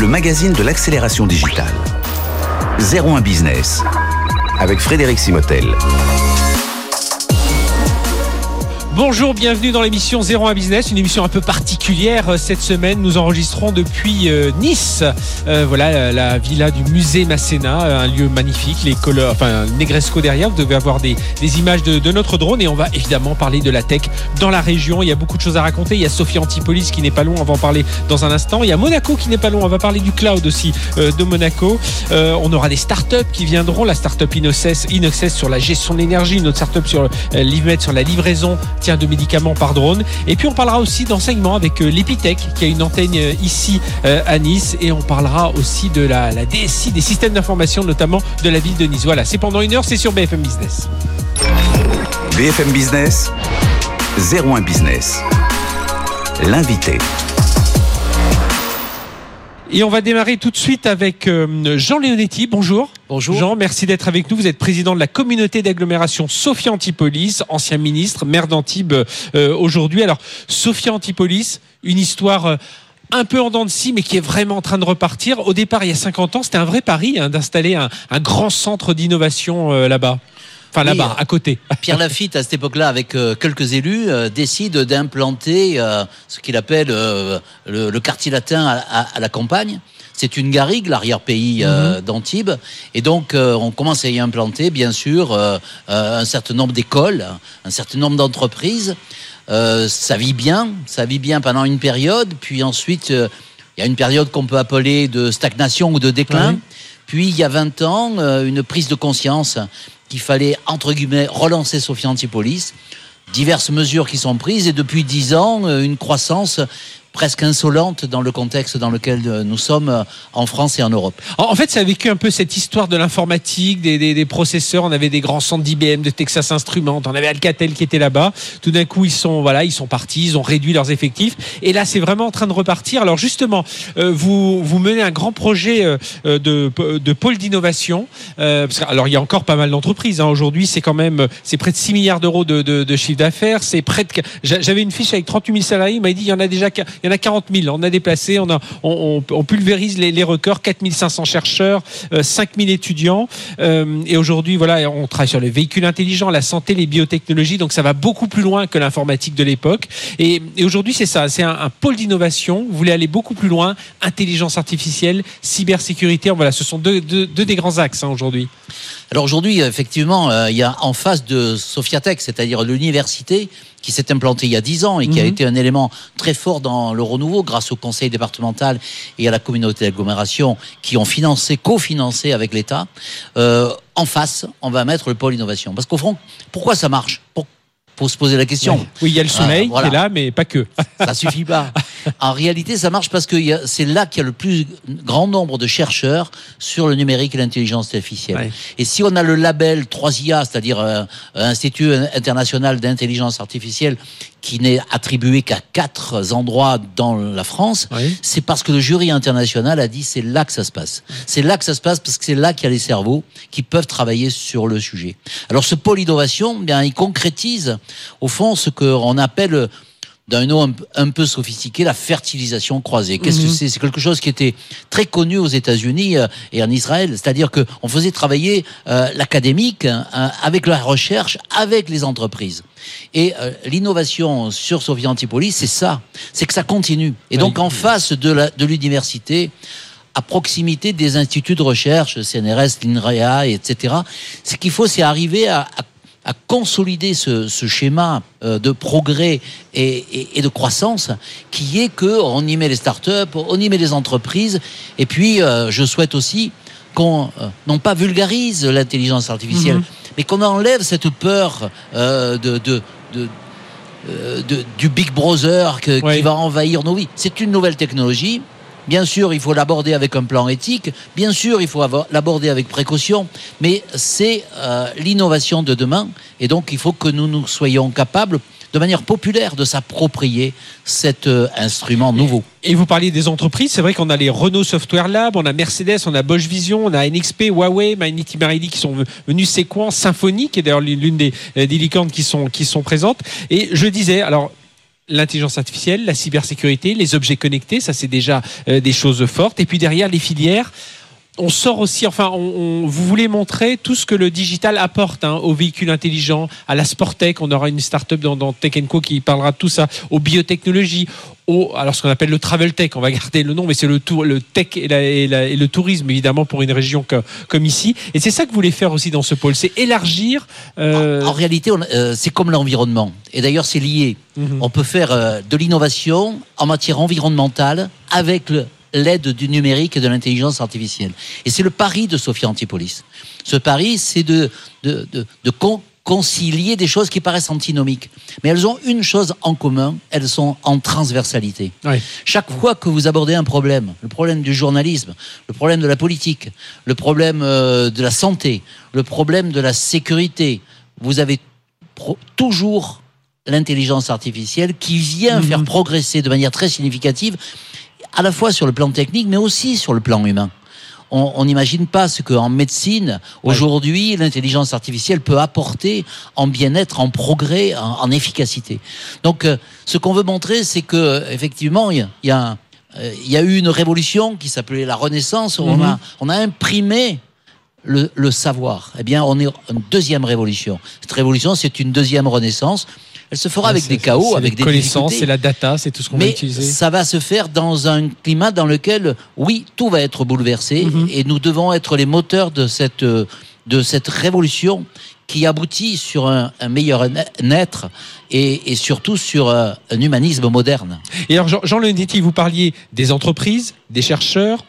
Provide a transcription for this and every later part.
le magazine de l'accélération digitale. 01 Business avec Frédéric Simotel. Bonjour, bienvenue dans l'émission 01 Business, une émission un peu particulière euh, cette semaine. Nous enregistrons depuis euh, Nice, euh, voilà la, villa du musée Masséna, un lieu magnifique, les couleurs, enfin Negresco derrière. Vous devez avoir des, images de, notre drone et on va évidemment parler de la tech dans la région. Il y a beaucoup de choses à raconter. Il y a Sophie Antipolis qui n'est pas loin, on va en parler dans un instant. Il y a Monaco qui n'est pas loin, on va parler du cloud aussi de Monaco. on aura des startups qui viendront, la startup Inoxes sur la gestion de l'énergie, une autre startup sur Livmet sur la livraison de médicaments par drone. Et puis on parlera aussi d'enseignement avec euh, l'Epitech qui a une antenne euh, ici euh, à Nice. Et on parlera aussi de la, la DSI, des systèmes d'information, notamment de la ville de Nice. Voilà, c'est pendant une heure, c'est sur BFM Business. BFM Business, 01 Business. L'invité. Et on va démarrer tout de suite avec euh, Jean Léonetti. Bonjour. Bonjour. Jean, merci d'être avec nous. Vous êtes président de la communauté d'agglomération Sophia Antipolis, ancien ministre, maire d'Antibes euh, aujourd'hui. Alors, Sophia Antipolis, une histoire euh, un peu en dents de scie, mais qui est vraiment en train de repartir. Au départ, il y a 50 ans, c'était un vrai pari hein, d'installer un, grand centre d'innovation là-bas. Enfin là-bas, à côté. Pierre Lafitte, à cette époque-là, avec euh, quelques élus, euh, décide d'implanter euh, ce qu'il appelle le, quartier latin à, la campagne. C'est une garrigue, l'arrière-pays mhm. d'Antibes. Et donc, on commence à y implanter, bien sûr, un certain nombre d'écoles, un certain nombre d'entreprises. ça vit bien, ça vit bien pendant une période. Puis ensuite, il y a une période qu'on peut appeler de stagnation ou de déclin. Puis, il y a 20 ans, une prise de conscience qu'il fallait, entre guillemets, relancer Sophia Antipolis. Diverses mesures qui sont prises et depuis dix ans, euh, une croissance presque insolente dans le contexte dans lequel euh, nous sommes euh, en France et en Europe. En fait, ça a vécu un peu cette histoire de l'informatique, des, des, des, processeurs. On avait des grands centres d'IBM, de Texas Instruments, on avait Alcatel qui était là-bas. Tout d'un coup, ils sont voilà, ils sont partis, ils ont réduit leurs effectifs. Et là, c'est vraiment en train de repartir. Alors justement, euh, vous vous menez un grand projet de, de pôle d'innovation. alors il y a encore pas mal d'entreprises. Hein. Aujourd'hui, c'est quand même c'est près de 6 milliards d'euros de, de, de, chiffre d'affaires. C'est près de j'avais une fiche avec 38 000 salariés. Il m'a dit il y en a déjà il y en a 40 000. On a déplacé, on, pulvérise les, records, 4 500 chercheurs, 5 euh, 000 étudiants. Euh, et aujourd'hui, voilà, on travaille sur les véhicules intelligents, la santé, les biotechnologies. Donc ça va beaucoup plus loin que l'informatique de l'époque. Et, aujourd'hui, c'est ça, c'est un, pôle d'innovation. Vous voulez aller beaucoup plus loin, intelligence artificielle, cybersécurité. Voilà, ce sont deux, des grands axes hein, aujourd'hui. Alors aujourd'hui, effectivement, euh, il y a en face de Sofiatech, c'est-à-dire l'université, qui s'est implantée il y a dix ans et qui a mhm. été un élément très fort dans le renouveau grâce au conseil départemental et à la communauté d'agglomération qui ont financé, cofinancé avec l'État. Euh, en face, on va mettre le pôle innovation. Parce qu'au fond, pourquoi ça marche? Faut se poser la question. Oui, il y a le soleil qui est là, mais pas que. Ça suffit pas. En réalité, ça marche parce que c'est là qu'il y a le plus grand nombre de chercheurs sur le numérique et l'intelligence artificielle. Et si on a le label 3IA, c'est-à-dire euh, Institut international d'intelligence artificielle, qui n'est attribué qu'à quatre endroits dans la France, c'est parce que le jury international a dit c'est là que ça se passe. C'est là que ça se passe parce que c'est là qu'il y a les cerveaux qui peuvent travailler sur le sujet. Alors ce pôle innovation, bien, il concrétise au fond ce qu'on appelle d'un eau un, peu sophistiqué, la fertilisation croisée. Qu'est-ce que mhm. c'est? C'est quelque chose qui était très connu aux États-Unis euh, et en Israël. C'est-à-dire qu'on faisait travailler euh, l'académique hein, avec la recherche, avec les entreprises. Et euh, l'innovation sur Sophia Antipolis, c'est ça. C'est que ça continue. Et donc en face de l'université, à proximité des instituts de recherche, CNRS, l'INREA, etc. Ce qu'il faut, c'est arriver à, à à consolider ce, schéma euh, de progrès et, de croissance qui est que on y met les startups, on y met les entreprises, et puis euh, je souhaite aussi qu'on euh, non pas vulgarise l'intelligence artificielle, mhm. mais qu'on enlève cette peur de, de, du Big Brother qui va envahir nos vies. C'est une nouvelle technologie. Bien sûr, il faut l'aborder avec un plan éthique. Bien sûr, il faut l'aborder avec précaution. Mais c'est euh, l'innovation de demain. Et donc, il faut que nous nous soyons capables de manière populaire de s'approprier cet euh, instrument nouveau. Et vous parliez des entreprises, c'est vrai qu'on a les Renault Software Lab, on a Mercedes, on a Bosch Vision, on a NXP, Huawei, Magneti Marelli qui sont venus séquents, Symfony qui est d'ailleurs l'une des, des licornes qui sont, qui sont présentes. Et je disais, alors l'intelligence artificielle, la cybersécurité, les objets connectés, ça c'est déjà euh, des choses fortes. Et puis derrière les filières, on sort aussi, enfin, on, vous voulez montrer tout ce que le digital apporte hein, aux véhicules intelligents, à la Sportec. On aura une start-up dans, dans Tech Co qui parlera de tout ça, aux biotechnologies, au, alors ce qu'on appelle le travel tech. On va garder le nom, mais c'est le, tour, le tech et, le tourisme, évidemment, pour une région comme ici. Et c'est ça que vous voulez faire aussi dans ce pôle, c'est élargir. Euh, en, réalité, euh, c'est comme l'environnement. Et d'ailleurs, c'est lié. Mhm. On peut faire euh, de l'innovation en matière environnementale avec le, l'aide du numérique et de l'intelligence artificielle. Et c'est le pari de Sophia Antipolis. Ce pari, c'est de, de, de, de concilier des choses qui paraissent antinomiques. Mais elles ont une chose en commun, elles sont en transversalité. Chaque fois que vous abordez un problème, le problème du journalisme, le problème de la politique, le problème euh, de la santé, le problème de la sécurité, vous avez toujours l'intelligence artificielle qui vient mhm. faire progresser de manière très significative à la fois sur le plan technique, mais aussi sur le plan humain. On n'imagine pas ce qu'en médecine, aujourd'hui, l'intelligence artificielle peut apporter en bien-être, en progrès, en, efficacité. Donc, euh, ce qu'on veut montrer, c'est que effectivement, il y, a, euh, y a eu une révolution qui s'appelait la Renaissance. Où on, mhm. a, on a imprimé le, le, savoir. Eh bien, on est une deuxième révolution. Cette révolution, c'est une deuxième renaissance elle se fera avec des chaos, avec des connaissances, c'est la data, c'est tout ce qu'on va utiliser. Ça va se faire dans un climat dans lequel, oui, tout va être bouleversé mhm. et nous devons être les moteurs de cette de cette révolution qui aboutit sur un, meilleur être et, et, surtout sur un, humanisme moderne. Et alors, Jean, Jean vous parliez des entreprises, des chercheurs,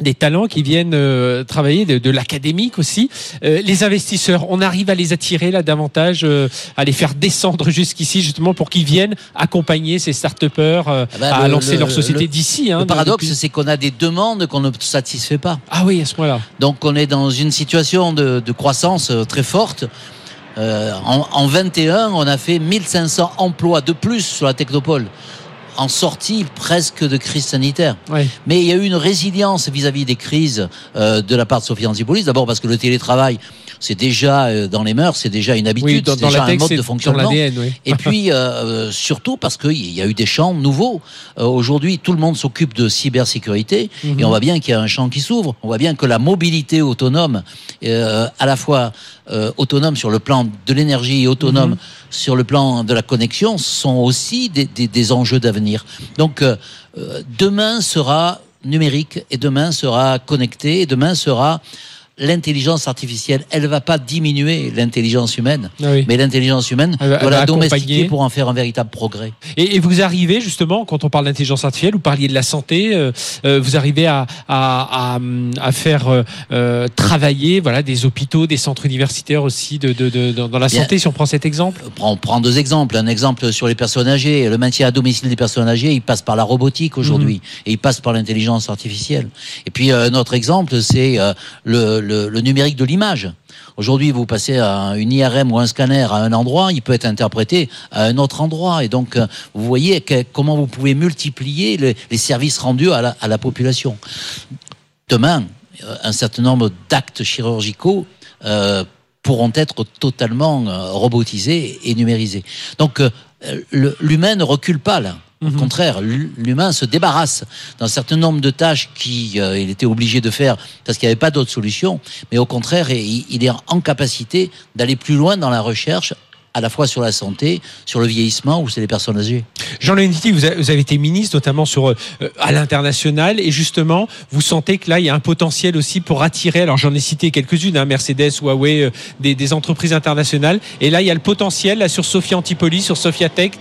des talents qui viennent euh, travailler de, l'académique aussi. Euh, les investisseurs, on arrive à les attirer là davantage, euh, à les faire descendre jusqu'ici justement pour qu'ils viennent accompagner ces start-upers ah bah, à lancer leur société d'ici. Hein, le paradoxe, c'est qu'on a des demandes qu'on ne satisfait pas. Ah oui, à ce point-là. Donc on est dans une situation de, croissance très forte. en, en 21, on a fait 1500 emplois de plus sur la technopole en sortie presque de crise sanitaire. Mais il y a eu une résilience vis-à-vis des crises euh, de la part de Sophie Antipolis. D'abord parce que le télétravail, c'est déjà euh, dans les mœurs, c'est déjà une habitude, c'est déjà un mode de fonctionnement. Et puis euh, surtout parce qu'il y a eu des champs nouveaux. Aujourd'hui, tout le monde s'occupe de cybersécurité et mhm. on voit bien qu'il y a un champ qui s'ouvre. On voit bien que la mobilité autonome, à la fois autonome sur le plan de l'énergie et autonome mhm. sur le plan de la connexion, sont aussi des, des, des enjeux d'avenir. Donc euh, euh, demain sera numérique et demain sera connecté et demain sera l'intelligence artificielle, elle va pas diminuer l'intelligence humaine, ah mais l'intelligence humaine doit la domestiquer pour en faire un véritable progrès. Et, vous arrivez justement, quand on parle d'intelligence artificielle, vous parliez de la santé, euh, euh, vous arrivez à, à, à, faire euh, travailler voilà, des hôpitaux, des centres universitaires aussi de, de, de dans la santé, si on prend cet exemple? On prend deux exemples. Un exemple sur les personnes âgées. Le maintien à domicile des personnes âgées, il passe par la robotique aujourd'hui, mhm. et il passe par l'intelligence artificielle. Et puis un autre exemple, c'est le le, numérique de l'image. Aujourd'hui, vous passez à une IRM ou un scanner à un endroit, il peut être interprété à un autre endroit. Et donc, euh, vous voyez comment vous pouvez multiplier les, services rendus à la, population. Demain, euh, un certain nombre d'actes chirurgicaux euh, pourront être totalement robotisés et numérisés. Donc, l'humain ne recule pas là. Au mhm. contraire, l'humain se débarrasse d'un certain nombre de tâches qu'il euh, était obligé de faire parce qu'il n'y avait pas d'autre solution. Mais au contraire, il est en capacité d'aller plus loin dans la recherche à la fois sur la santé, sur le vieillissement ou c'est les personnes âgées. Jean Leniti, vous, avez été ministre notamment sur, euh, à l'international et justement, vous sentez que là, il y a un potentiel aussi pour attirer, alors j'en ai cité quelques-unes, hein, Mercedes, Huawei, euh, des, entreprises internationales, et là, il y a le potentiel là, sur Sophia Antipoli, sur Sophia Tech,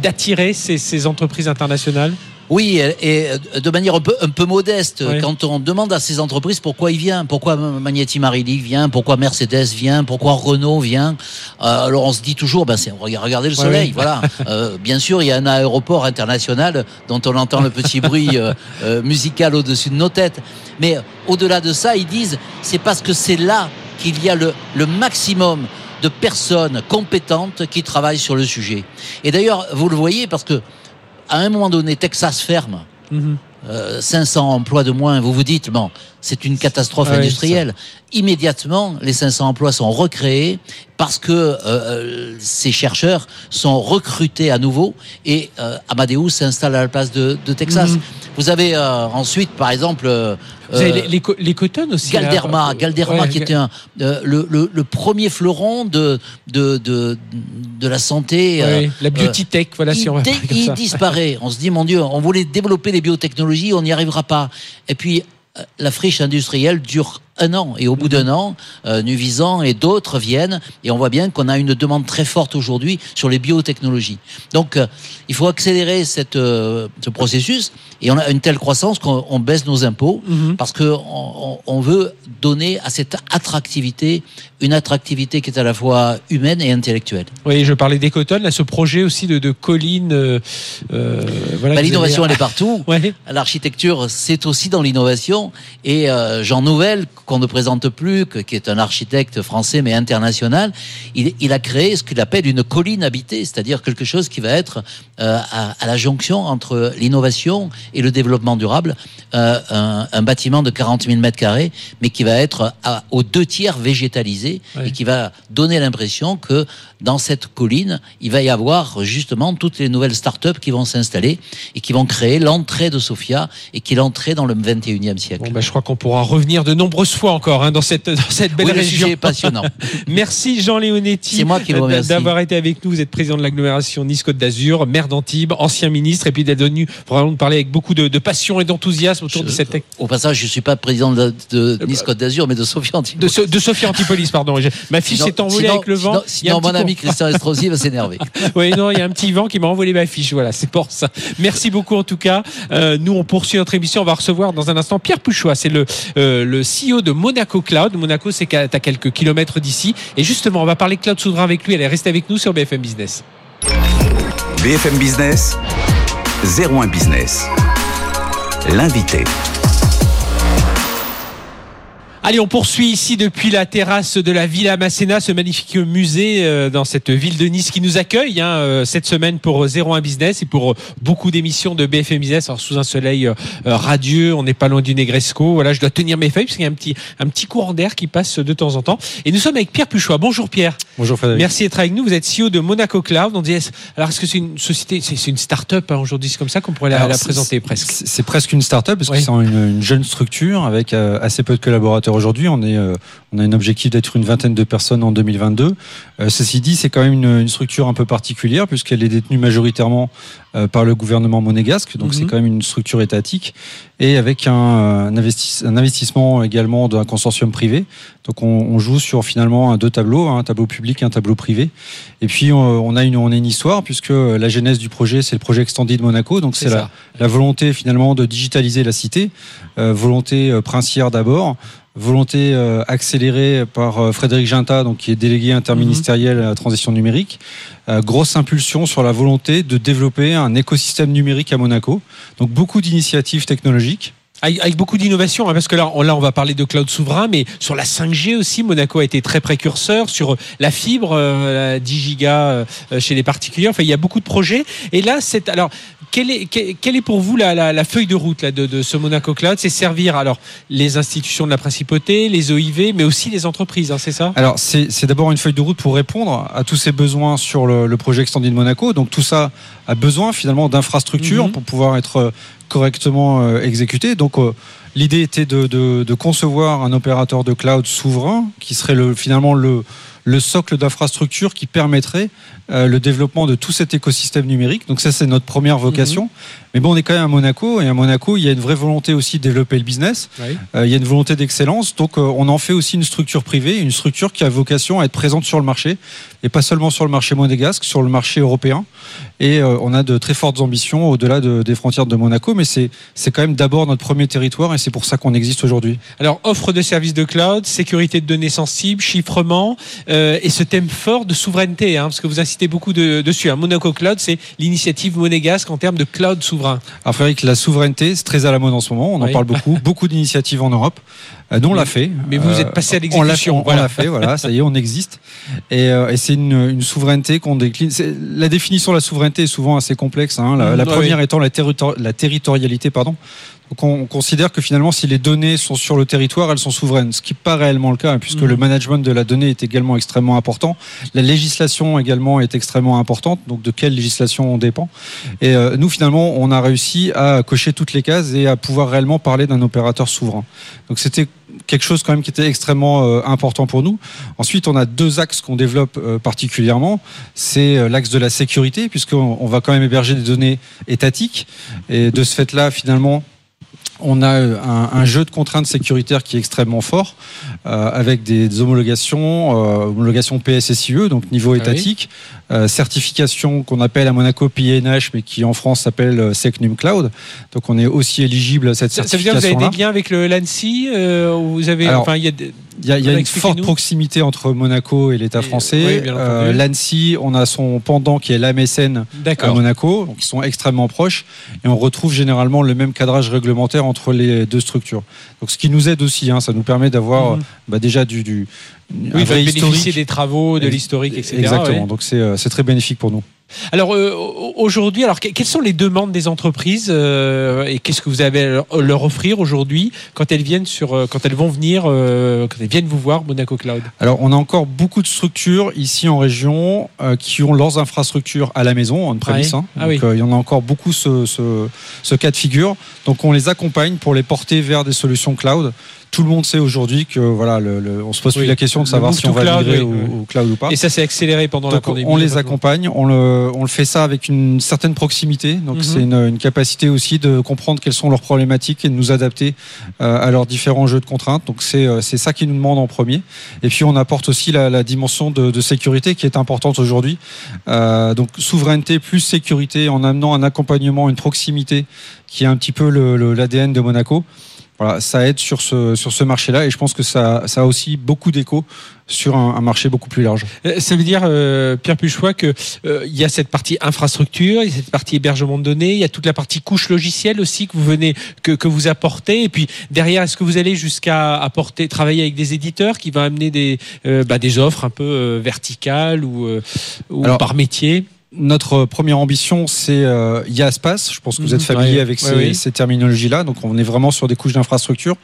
d'attirer ces entreprises internationales? Oui, et de manière un peu, modeste, quand on demande à ces entreprises pourquoi ils viennent, pourquoi Magneti Marelli vient, pourquoi Mercedes vient, pourquoi Renault vient, euh, alors on se dit toujours, ben c'est regardez le soleil, voilà. Euh, bien sûr, il y a un aéroport international dont on entend le petit bruit euh, musical au-dessus de nos têtes, mais au-delà de ça, ils disent c'est parce que c'est là qu'il y a le, le maximum de personnes compétentes qui travaillent sur le sujet. Et d'ailleurs, vous le voyez parce que à un moment donné, Texas ferme. Mhm. 500 emplois de moins, vous vous dites, bon, c'est une catastrophe Ah oui, industrielle. Immédiatement, les 500 emplois sont recréés parce que euh, ces chercheurs sont recrutés à nouveau et euh, Amadeus s'installe à la place de, de Texas. Mhm. Vous avez euh, ensuite, par exemple, euh, Vous avez euh, les, les, les Cotton aussi. là. Galderma, Galderma Ouais, qui était un, euh, le, le, le premier fleuron de, de, de, de la santé. euh, ouais, la biotech, voilà, si on va il ça. disparaît. On se dit, mon Dieu, on voulait développer les biotechnologies, on n'y arrivera pas. Et puis, euh, la friche industrielle dure un an. Et au bout d'un an, euh, Nuvisan et d'autres viennent. Et on voit bien qu'on a une demande très forte aujourd'hui sur les biotechnologies. Donc, euh, il faut accélérer cette, euh, ce processus. Et on a une telle croissance qu'on on baisse nos impôts Mhm. parce que on, on veut donner à cette attractivité une attractivité qui est à la fois humaine et intellectuelle. Oui, je parlais des Cotton, là, ce projet aussi de, de colline. euh, euh, voilà, Bah, L'innovation, avez- elle est partout. Ouais. L'architecture, c'est aussi dans l'innovation. Et euh, Jean Nouvel, qu'on ne présente plus, que- qui est un architecte français mais international, il, il a créé ce qu'il appelle une colline habitée, c'est-à-dire quelque chose qui va être euh, à, à la jonction entre l'innovation et le développement durable. Euh, un, un bâtiment de 40 000 mètres carrés, mais qui va être à- aux deux tiers végétalisé et qui va donner l'impression que dans cette colline, il va y avoir justement toutes les nouvelles start-up qui vont s'installer et qui vont créer l'entrée de Sofia et qui est l'entrée dans le 21e siècle. Bon, bah, je crois qu'on pourra revenir de nombreuses fois encore hein, dans cette dans cette belle Oui, le région. sujet est passionnant. Merci Jean Léonetti. Euh. D'avoir été avec nous. Vous êtes président de l'agglomération Nice-Côte d'Azur, maire d'Antibes, ancien ministre, et puis d'être venu vraiment nous parler avec beaucoup de, de passion et d'enthousiasme autour de cette Au passage, je suis pas président de, de Nice Côte d'Azur, mais de Sofia Antipolis. de, de Sophie Antipolis, pardon. Ma fiche Sinon- s'est envolée sinon- avec le vent. Sinon, mon petit ami con- Christian Estrosi va s'énerver. Oui, non, il y a un petit vent qui m'a envolé ma fiche. Voilà, c'est pour ça. Merci beaucoup en tout cas. Euh, nous, on poursuit notre émission. On va recevoir dans un instant Pierre Puchois. C'est le, euh, le CEO de Monaco Cloud. Monaco, c'est à quelques kilomètres d'ici. Et justement, on va parler cloud souverain avec lui. Allez, restez avec nous sur BFM Business. BFM Business, 01 Business. L'invité. Allez, on poursuit ici depuis la terrasse de la Villa Masséna, ce magnifique musée euh, dans cette ville de Nice qui nous accueille hein, euh, cette semaine pour 01 Business et pour euh, beaucoup d'émissions de BFM Business. Alors, sous un soleil radieux, on n'est pas loin du Negresco. Voilà, je dois tenir mes feuilles parce qu'il y a un petit, un petit courant d'air qui passe de temps en temps. Et nous sommes avec Pierre Puchois. Bonjour Pierre. Bonjour Frédéric. Merci d'être avec nous. Vous êtes CEO de Monaco Cloud. On dit, alors est-ce que c'est une société, c'est une start-up hein, aujourd'hui, c'est comme ça qu'on pourrait la, Alors, la c'est- présenter presque. C'est c'est presque une start-up parce Oui. que c'est une, une jeune structure avec euh, assez peu de collaborateurs aujourd'hui. On est, euh, on a un objectif d'être une vingtaine de personnes en 2022. Euh, ceci dit, c'est quand même une, une structure un peu particulière puisqu'elle est détenue majoritairement euh, par le gouvernement monégasque. Donc Mhm. c'est quand même une structure étatique et avec un, un, investis- un investissement également d'un consortium privé. Donc on, on joue sur finalement deux tableaux, hein, un tableau public et un tableau privé. Et puis on, on a une, on a une histoire puisque la genèse du projet, c'est le projet Extended Monaco. Donc c'est la, la volonté finalement de digitaliser la cité, euh, volonté princière d'abord, volonté euh, accélérée par euh, Frédéric Ginta, donc qui est délégué interministériel à la transition numérique. Euh, grosse impulsion sur la volonté de développer un écosystème numérique à Monaco. Donc beaucoup d'initiatives technologiques. Avec, beaucoup d'innovation, hein, parce que là on, on va parler de cloud souverain, mais sur la 5G aussi, Monaco a été très précurseur sur la fibre, euh, la 10 gigas chez les particuliers. Enfin, il y a beaucoup de projets. Et là, c'est alors quelle est, quelle, est pour vous la, la, la feuille de route là, de, de ce Monaco Cloud? C'est servir alors les institutions de la principauté, les OIV, mais aussi les entreprises, hein, c'est ça? Alors, c'est c'est d'abord une feuille de route pour répondre à tous ces besoins sur le, le projet Extended Monaco. Donc, tout ça a besoin finalement d'infrastructures Mhm. pour pouvoir être euh, correctement euh, exécuté. Donc, euh, l'idée était de, de- de concevoir un opérateur de cloud souverain qui serait le, finalement le, le socle d'infrastructure qui permettrait euh, le développement de tout cet écosystème numérique. Donc, ça, c'est notre première vocation. Mais bon, on est quand même à Monaco et à Monaco, il y a une vraie volonté aussi de développer le business. Oui. Euh, il y a une volonté d'excellence, donc euh, on en fait aussi une structure privée, une structure qui a vocation à être présente sur le marché, et pas seulement sur le marché monégasque, sur le marché européen. Et euh, on a de très fortes ambitions au-delà de- des frontières de Monaco, mais c'est c'est quand même d'abord notre premier territoire, et c'est pour ça qu'on existe aujourd'hui. Alors, offre de services de cloud, sécurité de données sensibles, chiffrement, euh, et ce thème fort de souveraineté, hein, parce que vous incitez beaucoup de- dessus. hein. Monaco Cloud, c'est l'initiative monégasque en termes de cloud souverain. Alors Frédéric, la souveraineté, c'est très à la mode en ce moment, on en parle beaucoup, beaucoup d'initiatives en Europe. Euh, nous, on l'a fait. mais vous Euh, êtes passé à On l'a l'exécution, on- voilà. l'a fait, voilà, ça y est, on existe. Et, euh, et c'est c'est une, souveraineté qu'on décline. La définition de la souveraineté est souvent assez complexe. Hein. La, première étant la, la territorialité, pardon. Donc on considère que finalement, si les données sont sur le territoire, elles sont souveraines, ce qui n'est pas réellement le cas, hein, puisque le mhm. management de la donnée est également extrêmement important. La législation également est extrêmement importante. Donc de quelle législation on dépend Et euh, nous, finalement, on a réussi à cocher toutes les cases et à pouvoir réellement parler d'un opérateur souverain. Donc c'était quelque chose quand même qui était extrêmement euh, important pour nous. Ensuite, on a deux axes qu'on développe euh, particulièrement. C'est l'axe de la sécurité, puisqu'on on va quand même héberger des données étatiques. Et de ce fait-là, finalement, on a un, un, jeu de contraintes sécuritaires qui est extrêmement fort, euh, avec des, homologations, euh, homologations PSSIE, donc niveau ah étatique, euh, certification qu'on appelle à Monaco PNH, mais qui en France s'appelle euh, Secnum Cloud. Donc on est aussi éligible à cette certification. Ça veut dire que vous avez des liens avec l'ANSI vous avez, enfin, il y a il y a, une forte proximité entre Monaco et l'État français. euh, L'ANSI, on a son pendant qui est l'AMSN à Monaco, donc ils sont extrêmement proches, et on retrouve généralement le même cadrage réglementaire entre les deux structures. Donc ce qui nous aide aussi, hein, ça nous permet d'avoir mhm. bah, déjà du, du oui, bénéficier des travaux, de l'historique, etc. Exactement, donc euh, c'est très bénéfique pour nous. Alors euh, aujourd'hui, alors quelles sont les demandes des entreprises euh, et qu'est-ce que vous avez à leur offrir aujourd'hui quand elles viennent sur, quand elles vont venir, quand elles viennent vous voir Monaco Cloud? Alors on a encore beaucoup de structures ici en région qui ont leurs infrastructures à la maison en prémisse. Hein. Ah donc il y en a encore beaucoup ce, ce, ce cas de figure. Donc on les accompagne pour les porter vers des solutions cloud tout le monde sait aujourd'hui que voilà, le, on se pose plus la question de savoir si on va migrer au, cloud ou pas. Et ça s'est accéléré pendant la pandémie. On les accompagne, on le, on le fait ça avec une certaine proximité. Donc mhm. c'est une, une, capacité aussi de comprendre quelles sont leurs problématiques et de nous adapter euh, à leurs différents jeux de contraintes. Donc c'est euh, c'est ça qui nous demande en premier. Et puis on apporte aussi la, la dimension de, de, sécurité qui est importante aujourd'hui. Euh, donc souveraineté plus sécurité en amenant un accompagnement, une proximité qui est un petit peu l'ADN de Monaco ça aide sur ce, sur ce marché-là et je pense que ça, ça a aussi beaucoup d'écho sur un, marché beaucoup plus large. Euh, ça veut dire, euh, Pierre Puchois, qu'il euh, il y a cette partie infrastructure, il y a cette partie hébergement de données, il y a toute la partie couche logicielle aussi que vous venez, que, que vous apportez. Et puis derrière, est-ce que vous allez jusqu'à apporter, travailler avec des éditeurs qui vont amener des, bah, des offres un peu verticales ou, ou par métier? Notre première ambition, c'est euh, Yaspace. Je pense que vous êtes mhm. familier avec ces, ces terminologies-là. Donc, on est vraiment sur des couches d'infrastructure.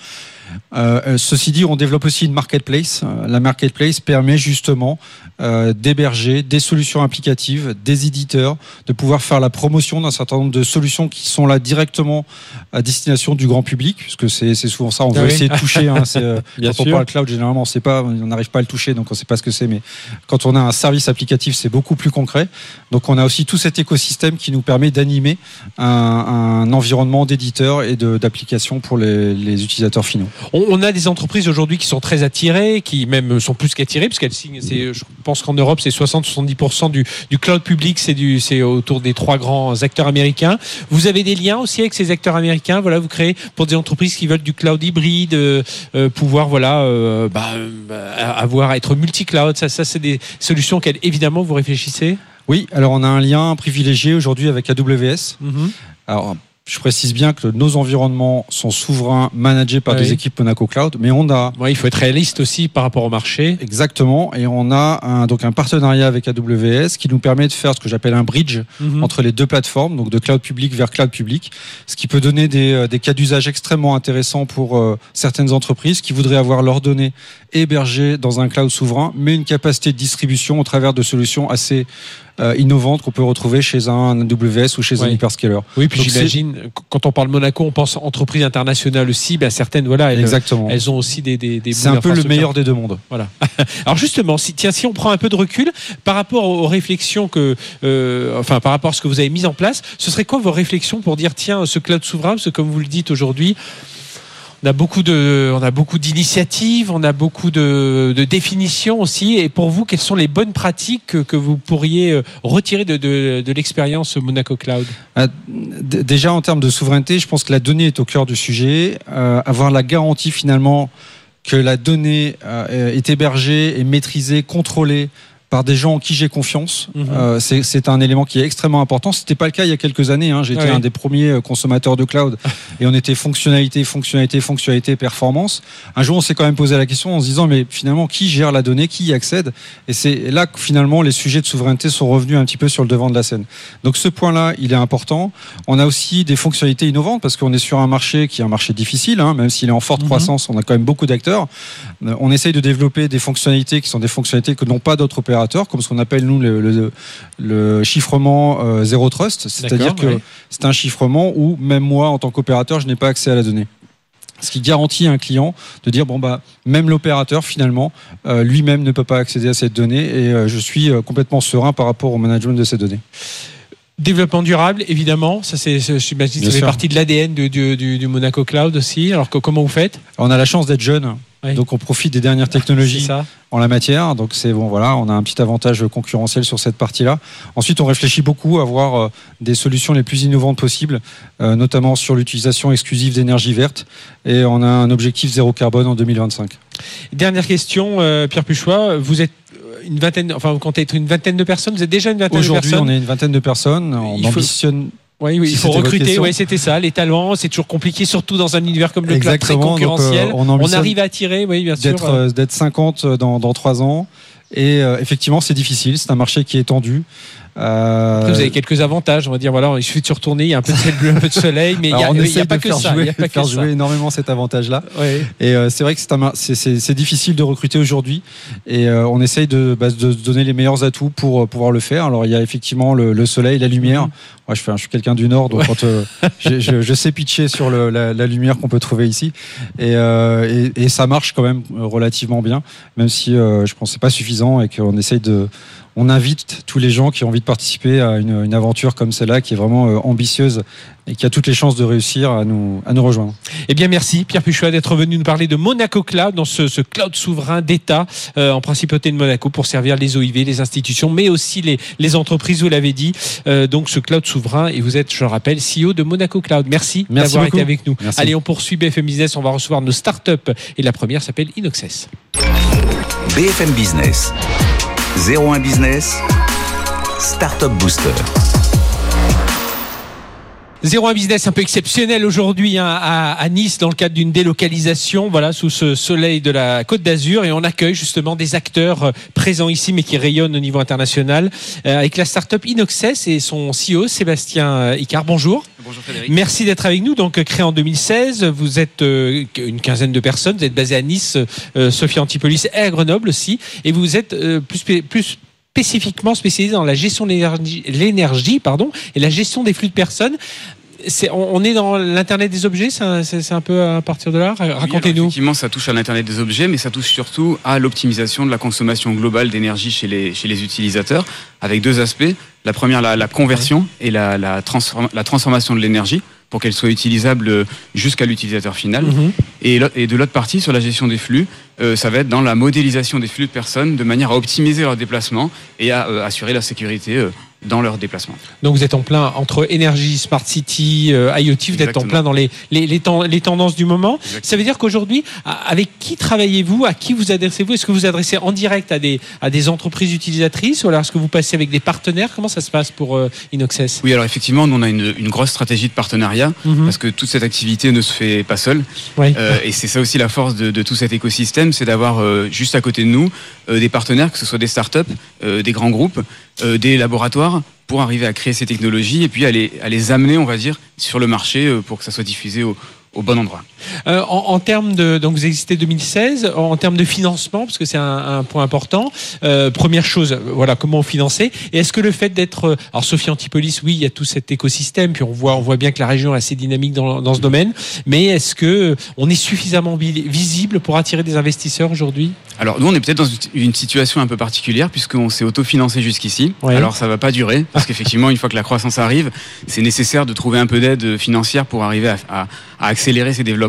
Euh, euh, ceci dit, on développe aussi une marketplace. Euh, la marketplace permet justement d'héberger des solutions applicatives, des éditeurs, de pouvoir faire la promotion d'un certain nombre de solutions qui sont là directement à destination du grand public, puisque c'est souvent ça. On veut essayer de toucher. Hein, quand on parle cloud, généralement, on sait pas, on n'arrive pas à le toucher, donc on ne sait pas ce que c'est. Mais quand on a un service applicatif, c'est beaucoup plus concret. Donc on a aussi tout cet écosystème qui nous permet d'animer un, environnement d'éditeurs et d'applications pour les utilisateurs finaux. On, a des entreprises aujourd'hui qui sont très attirées, qui même sont plus qu'attirées, puisqu'elles signent. Je pense qu'en Europe, c'est 60-70% du, du, cloud public, c'est autour des trois grands acteurs américains. Vous avez des liens aussi avec ces acteurs américains. Voilà, vous créez pour des entreprises qui veulent du cloud hybride, euh, euh, pouvoir voilà euh, bah, avoir être multi-cloud. Ça, ça c'est des solutions qu'elles évidemment vous réfléchissez? Oui, alors on a un lien privilégié aujourd'hui avec AWS. Mm-hmm. Alors je précise bien que nos environnements sont souverains, managés par des équipes Monaco Cloud, mais on a. il faut être réaliste aussi par rapport au marché. Exactement, et on a un, donc un partenariat avec AWS qui nous permet de faire ce que j'appelle un bridge mhm. entre les deux plateformes, donc de cloud public vers cloud public, ce qui peut donner des, euh, des cas d'usage extrêmement intéressants pour euh, certaines entreprises qui voudraient avoir leurs données hébergées dans un cloud souverain, mais une capacité de distribution au travers de solutions assez euh, innovantes qu'on peut retrouver chez un AWS ou chez un hyperscaler. Oui, puis j'imagine, quand on parle Monaco, on pense entreprise internationale aussi. Ben certaines, voilà, elles, Exactement. elles ont aussi des. des, des C'est un peu le meilleur des deux mondes. Voilà. Alors justement, si, tiens, si on prend un peu de recul par rapport aux réflexions que, euh, enfin, par rapport à ce que vous avez mis en place, ce serait quoi vos réflexions pour dire, tiens, ce cloud souverain, parce que comme vous le dites aujourd'hui, on a beaucoup a beaucoup d'initiatives, on a beaucoup de, définitions aussi. Et pour vous, quelles sont les bonnes pratiques que, vous pourriez euh, retirer de, l'expérience Monaco Cloud? Euh, Déjà en termes de souveraineté, je pense que la donnée est au cœur du sujet. Euh, avoir la garantie finalement que la donnée est hébergée et maîtrisée, contrôlée par des gens en qui j'ai confiance. Mhm. Euh, c'est- un élément qui est extrêmement important. C'était pas le cas il y a quelques années. Hein. J'étais un des premiers euh, consommateurs de cloud et on était fonctionnalité, fonctionnalité, fonctionnalité, performance. Un jour, on s'est quand même posé la question en se disant mais finalement qui gère la donnée, qui y accède? Et c'est là que finalement les sujets de souveraineté sont revenus un petit peu sur le devant de la scène. Donc ce point-là, il est important. On a aussi des fonctionnalités innovantes parce qu'on est sur un marché qui est un marché difficile, hein, même s'il est en forte Mhm. croissance. On a quand même beaucoup d'acteurs. Euh, On essaye de développer des fonctionnalités qui sont des fonctionnalités que n'ont pas d'autres opérateurs, comme ce qu'on appelle nous le, le- le chiffrement euh, zéro trust, c'est-à-dire que ouais. c'est un chiffrement où même moi, en tant qu'opérateur, je n'ai pas accès à la donnée. Ce qui garantit à un client de dire bon bah même l'opérateur finalement euh, lui-même ne peut pas accéder à cette donnée et euh, je suis euh, complètement serein par rapport au management de ces données. Développement durable, évidemment. Ça, c'est, j'imagine, ça fait partie de l'ADN du, du, du- du Monaco Cloud aussi. Alors que, comment vous faites? On a la chance d'être jeune, Oui. donc on profite des dernières technologies ça. en la matière. Donc c'est bon, voilà, on a un petit avantage concurrentiel sur cette partie-là. Ensuite, on réfléchit beaucoup à avoir euh, des solutions les plus innovantes possibles, euh, notamment sur l'utilisation exclusive d'énergie verte. Et on a un objectif zéro carbone en 2025. Dernière question, euh, Pierre Puchois. Vous êtes une vingtaine, enfin, vous comptez être une vingtaine de personnes. Vous êtes déjà une vingtaine de Aujourd'hui, personnes. on est une vingtaine de personnes. On Il faut- ambitionne Oui, oui, Si il faut recruter. Oui, c'était ça. Les talents, c'est toujours compliqué, surtout dans un univers comme le très Exactement, donc, euh, concurrentiel. on on, arrive à attirer, oui, bien sûr. d'être euh, d'être 50 dans dans trois ans. Et euh, effectivement, c'est difficile. C'est un marché qui est tendu. Euh, vous avez quelques avantages, on va dire. Voilà, il suffit de se retourner, il y a un peu de ciel bleu, un peu de soleil, mais il n'y a, pas que ça. jouer, Il y a pas de faire que ça. jouer énormément cet avantage-là. Et euh, c'est vrai que c'est difficile de recruter aujourd'hui. Et euh, on essaye de, bah, de donner les meilleurs atouts pour pouvoir le faire. Alors il y a effectivement le, le soleil, la lumière. Mhm. Moi, je, fais, un- je suis quelqu'un du Nord, donc Ouais. quand, je, je- je sais pitcher sur le- la, la lumière qu'on peut trouver ici. Et, et, et ça marche quand même relativement bien, même si je pense que c'est pas suffisant et qu'on essaye de. On invite tous les gens qui ont envie de participer à une, une aventure comme celle-là, qui est vraiment euh, ambitieuse et qui a toutes les chances de réussir à nous, à nous rejoindre. Eh bien, merci Pierre Puchois d'être venu nous parler de Monaco Cloud, dans ce, ce cloud souverain d'État euh, en principauté de Monaco pour servir les OIV, les institutions, mais aussi les, les entreprises, vous l'avez dit. Euh, donc, ce cloud souverain, et vous êtes, je le rappelle, CEO de Monaco Cloud. Merci, Merci d'avoir été avec nous. Merci. Allez, on poursuit BFM Business, on va recevoir nos startups, et la première s'appelle Inoxes. BFM Business. 01 Business. Startup Booster. 01 business un peu exceptionnel aujourd'hui hein, à, à Nice dans le cadre d'une délocalisation, voilà, sous ce soleil de la Côte d'Azur, et on accueille justement des acteurs euh, présents ici, mais qui rayonnent au niveau international, euh, avec la start-up Inoxes et son CEO Sébastien euh, Icard. Bonjour. Bonjour Frédéric. Merci d'être avec nous. Donc, créé en 2016, vous êtes euh, une quinzaine de personnes. Vous êtes basé à Nice, euh, Sophie Antipolis et à Grenoble aussi. Et vous êtes euh, plus, plus spécifiquement spécialisé dans la gestion de l'énergie, pardon, et la gestion des flux de personnes. On, on est dans l'internet des objets. C'est un, peu à partir de là. Oui, Racontez-nous. effectivement, ça touche à l'Internet des objets, mais ça touche surtout à l'optimisation de la consommation globale d'énergie chez les, chez les utilisateurs, avec deux aspects. La première, la, la conversion et la, la, transform- la transformation de l'énergie pour qu'elle soit utilisable jusqu'à l'utilisateur final. Mhm. Et, de l'autre partie, sur la gestion des flux, euh, ça va être dans la modélisation des flux de personnes de manière à optimiser leur déplacement et à euh, assurer la sécurité euh, dans leur déplacement. Donc vous êtes en plein entre énergie, smart city, euh, IoT. Vous êtes en plein dans les, les, les, ten- les tendances du moment. Exactement. Ça veut dire qu'aujourd'hui, avec qui travaillez-vous? À qui vous adressez-vous? Est-ce que vous adressez en direct à des, à des entreprises utilisatrices ou alors est-ce que vous passez avec des partenaires? Comment ça se passe pour euh, Inoxes? Oui, alors effectivement, nous, on a une, une grosse stratégie de partenariat Mhm. parce que toute cette activité ne se fait pas seule. Oui. Euh, et c'est ça aussi la force de, de tout cet écosystème, c'est d'avoir euh, juste à côté de nous des partenaires, que ce soit des startups, des grands groupes, euh, des laboratoires, pour arriver à créer ces technologies et puis à les, à les amener, on va dire, sur le marché euh, pour que ça soit diffusé au, au bon endroit. Euh, en, en termes de donc vous existez 2016 en, en termes de financement parce que c'est un, un point important. Euh, première chose, euh, voilà comment financer. Et est-ce que le fait d'être euh, alors Sophie Antipolis, oui, il y a tout cet écosystème puis on voit on voit bien que la région est assez dynamique dans, dans ce domaine. Mais est-ce que on est suffisamment vi- visible pour attirer des investisseurs aujourd'hui? Alors nous, on est peut-être dans une- une situation un peu particulière puisqu'on s'est autofinancé jusqu'ici. Ouais. Alors ça va pas durer parce qu'effectivement, une fois que la croissance arrive, c'est nécessaire de trouver un peu d'aide financière pour arriver à, à- à accélérer ces développements.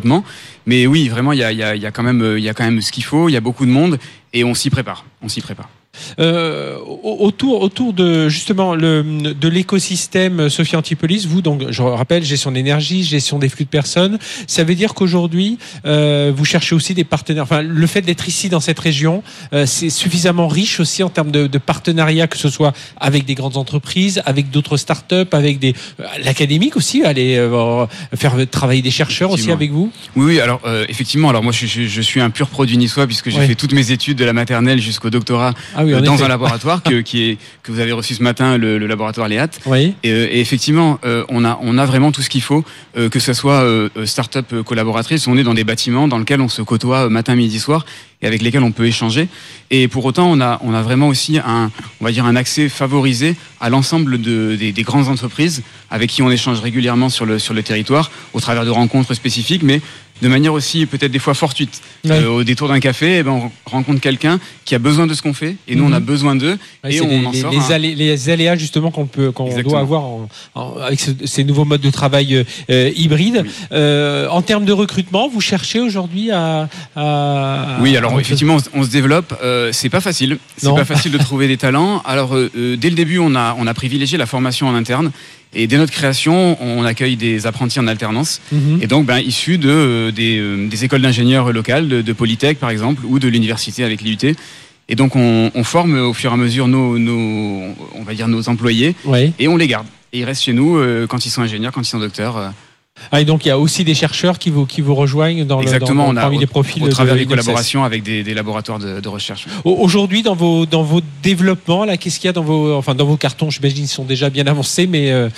Mais oui, vraiment, il y a, quand même, euh, y a quand même ce qu'il faut. Il y a beaucoup de monde et on s'y prépare. On s'y prépare. Euh, autour, autour de justement le, de l'écosystème Sophie Antipolis, vous donc je rappelle gestion d'énergie, gestion des flux de personnes. Ça veut dire qu'aujourd'hui euh, vous cherchez aussi des partenaires. Enfin, le fait d'être ici dans cette région, euh, c'est suffisamment riche aussi en termes de, de partenariat, que ce soit avec des grandes entreprises, avec d'autres startups, avec des euh, l'académique aussi, aller euh, faire travailler des chercheurs aussi avec vous. Oui, oui. Alors euh, effectivement, alors moi je, je, je, suis un pur produit niçois puisque j'ai Ouais. fait toutes mes études de la maternelle jusqu'au doctorat Ah oui, en dans effet. un laboratoire que, qui est, que vous avez reçu ce matin, le, le laboratoire Léat. Oui. Et, euh, et effectivement, euh, on, a, on a vraiment tout ce qu'il faut, euh, que ce soit euh, euh, start-up euh, collaboratrice, on est dans des bâtiments dans lesquels on se côtoie matin, midi, soir, et avec lesquels on peut échanger. Et pour autant, on a, on a vraiment aussi un, on va dire un accès favorisé à l'ensemble de, des, des grandes entreprises avec qui on échange régulièrement sur le, sur le territoire, au travers de rencontres spécifiques, mais de manière aussi peut-être des fois fortuite. Ouais. Euh, au détour d'un café, eh ben, on rencontre quelqu'un qui a besoin de ce qu'on fait, et nous, on a Mhm. besoin d'eux, Ouais, et on les, en sort les un- alé- les aléas justement qu'on peut qu'on doit avoir en- en- avec ce- ces nouveaux modes de travail euh, euh, hybrides. Oui. Euh, en termes de recrutement, vous cherchez aujourd'hui à, à- Oui, alors à- effectivement, on se- on se développe. C'est pas facile. C'est pas facile de trouver des talents. Alors, dès le début, on a, on a privilégié la formation en interne. Et dès notre création, on accueille des apprentis en alternance. Mhm. Et donc, ben, issus de, euh, des, euh, des écoles d'ingénieurs locales, de, de Polytech par exemple, ou de l'université avec l'IUT. Et donc, on, on forme au fur et à mesure nos, nos, on va dire, nos employés et on les garde. Et ils restent chez nous euh, quand ils sont ingénieurs, quand ils sont docteurs. Euh, Ah, et donc il y a aussi des chercheurs qui vous qui vous rejoignent dans Exactement, le dans, on a parmi au- les profils au travers de des collaborations avec des, des laboratoires de, de recherche. Au- Aujourd'hui, dans vos dans vos développements, là, qu'est-ce qu'il y a dans vos enfin dans vos cartons? J'imagine qu'ils sont déjà bien avancés, mais euh,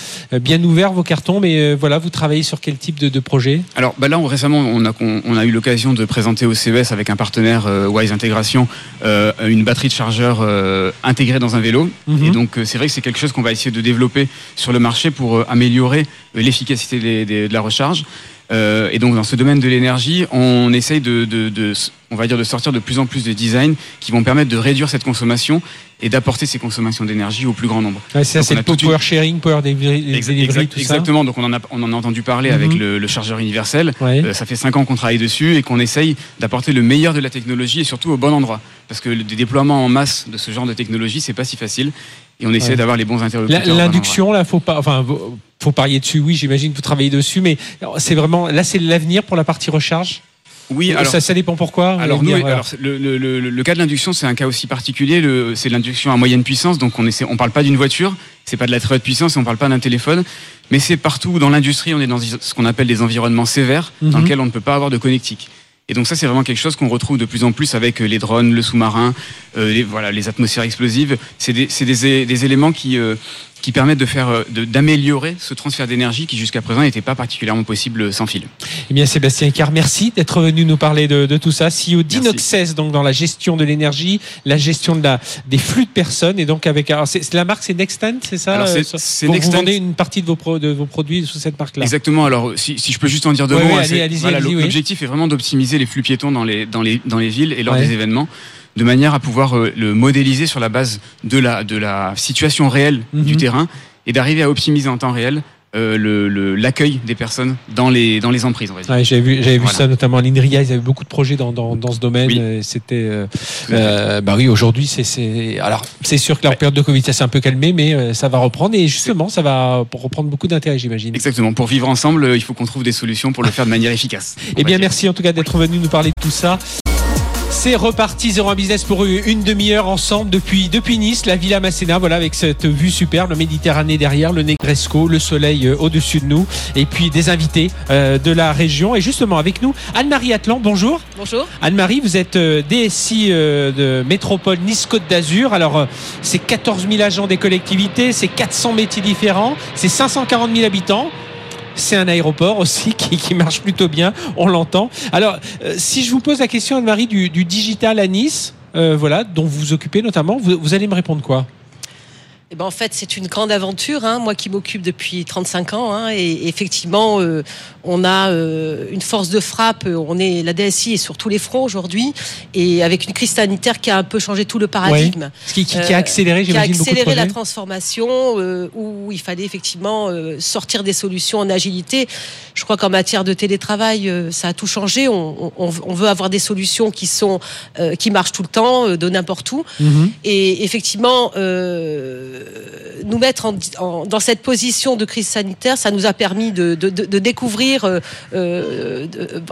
bien ouverts vos cartons. Mais euh, voilà, vous travaillez sur quel type de, de projet? Alors bah là, on- récemment, on a, on, on a eu l'occasion de présenter au CES avec un partenaire euh, Wise Intégration euh, une batterie de chargeur euh, intégrée dans un vélo. Mhm. Et donc, euh, c'est vrai que c'est quelque chose qu'on va essayer de développer sur le marché pour euh, améliorer euh, l'efficacité des- des- de la recharge. Euh, et donc, dans ce domaine de l'énergie, on essaye de, de, de, on va dire, de sortir de plus en plus de designs qui vont permettre de réduire cette consommation et d'apporter ces consommations d'énergie au plus grand nombre. Ouais, c'est le power sharing, power delivery, Exa- delivery, exact- tout exactement. Donc, on en a, on en a entendu parler Mhm. avec le, le chargeur universel. ça. Ouais. Euh, ça fait cinq ans qu'on travaille dessus et qu'on essaye d'apporter le meilleur de la technologie et surtout au bon endroit. Parce que le déploiement en masse de ce genre de technologie, c'est pas si facile. Et on essaie Ouais. d'avoir les bons interlocuteurs. L'induction, là, faut pas, enfin, faut- parier dessus. Oui, j'imagine que vous travaillez dessus, mais c'est vraiment, là, c'est l'avenir pour la partie recharge? Oui, alors. ça, ça dépend pourquoi. Alors, nous, alors, le, le- le- le cas de l'induction, c'est un cas aussi particulier. C'est l'induction à moyenne puissance, donc on on parle pas d'une voiture, c'est pas de la très haute puissance, et on parle pas d'un téléphone, mais c'est partout dans l'industrie. On est dans ce qu'on appelle des environnements sévères, dans Mhm. lesquels on ne peut pas avoir de connectique. Et donc ça, c'est vraiment quelque chose qu'on retrouve de plus en plus avec euh, les drones, le sous-marin, euh, les, voilà, les atmosphères explosives. C'est des, éléments qui, euh, qui permettent de faire, euh, d'améliorer ce transfert d'énergie qui jusqu'à présent n'était pas particulièrement possible sans fil. Eh bien, Sébastien Icard, merci d'être venu nous parler de, de tout ça. CEO Merci. d'Inoxès, donc dans la gestion de l'énergie, la gestion de la, des flux de personnes, et donc avec, alors, c'est, la marque, c'est Nextent, c'est ça Alors, c'est- euh, donc Nextent. Vous vendez une partie de vos, pro- de vos produits sous cette marque-là. Exactement. Alors, si, si je peux juste en dire deux Ouais, mots, ouais, hein, allez-y, voilà, oui. l'objectif est vraiment d'optimiser les flux piétons dans les, dans les, dans les villes et lors Ouais. des événements, de manière à pouvoir euh, le modéliser sur la base de la, de la situation réelle Mhm. du terrain et d'arriver à optimiser en temps réel euh, le- le- l'accueil des personnes dans les, dans les emprises. Ouais, j'avais vu, j'avais vu Voilà. ça notamment à l'INRIA, ils avaient beaucoup de projets dans, dans, dans ce domaine. Oui. C'était, euh, euh, bah oui, aujourd'hui, c'est, alors, c'est sûr que la Ouais. période de Covid, ça s'est un peu calmé, mais euh, ça va reprendre et justement, ça va reprendre beaucoup d'intérêt, j'imagine. Exactement. Pour vivre ensemble, il faut qu'on trouve des solutions pour le faire de manière efficace. Eh bien, dire. merci en tout cas d'être venu nous parler de tout ça. C'est reparti 01 Business pour une demi-heure ensemble depuis, depuis Nice, la Villa Masséna, voilà, avec cette vue superbe, la Méditerranée derrière, le Negresco, le soleil euh, au-dessus de nous, et puis des invités euh, de la région. Et justement, avec nous, Anne-Marie Atlan, bonjour. Bonjour. Anne-Marie, vous êtes euh, DSI euh, de Métropole Nice-Côte d'Azur. Alors, euh, c'est 14 000 agents des collectivités, c'est 400 métiers différents, c'est 540 000 habitants. C'est un aéroport aussi qui, marche plutôt bien, on l'entend. Alors, euh, si je vous pose la question, Anne-Marie, du, du digital à Nice, euh, voilà, dont vous vous occupez notamment, vous allez me répondre quoi? Eh ben, en fait, c'est une grande aventure. Hein, moi qui m'occupe depuis 35 ans. Hein, et, effectivement, euh, on a euh, une force de frappe. On est la DSI est sur tous les fronts aujourd'hui, et avec une crise sanitaire qui a un peu changé tout le paradigme. Ce qui, qui, a accéléré, qui a accéléré la transformation, où il fallait effectivement sortir des solutions en agilité. Je crois qu'en matière de télétravail, ça a tout changé. On, on, on, veut avoir des solutions qui sont qui marchent tout le temps, de n'importe où. Mm-hmm. Et effectivement. Euh, nous mettre dans cette position de crise sanitaire, ça nous a permis de, découvrir, euh, euh,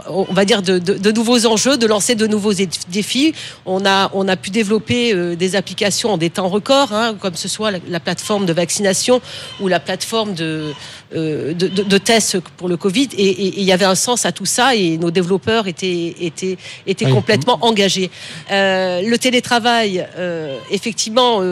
on va dire, de, nouveaux enjeux, de lancer de nouveaux défis. On a, on a pu développer euh, des applications en des temps records, hein, comme ce soit la, plateforme de vaccination ou la plateforme de, de, tests pour le Covid. Et il y avait un sens à tout ça et nos développeurs étaient, étaient, étaient complètement engagés. le télétravail, effectivement,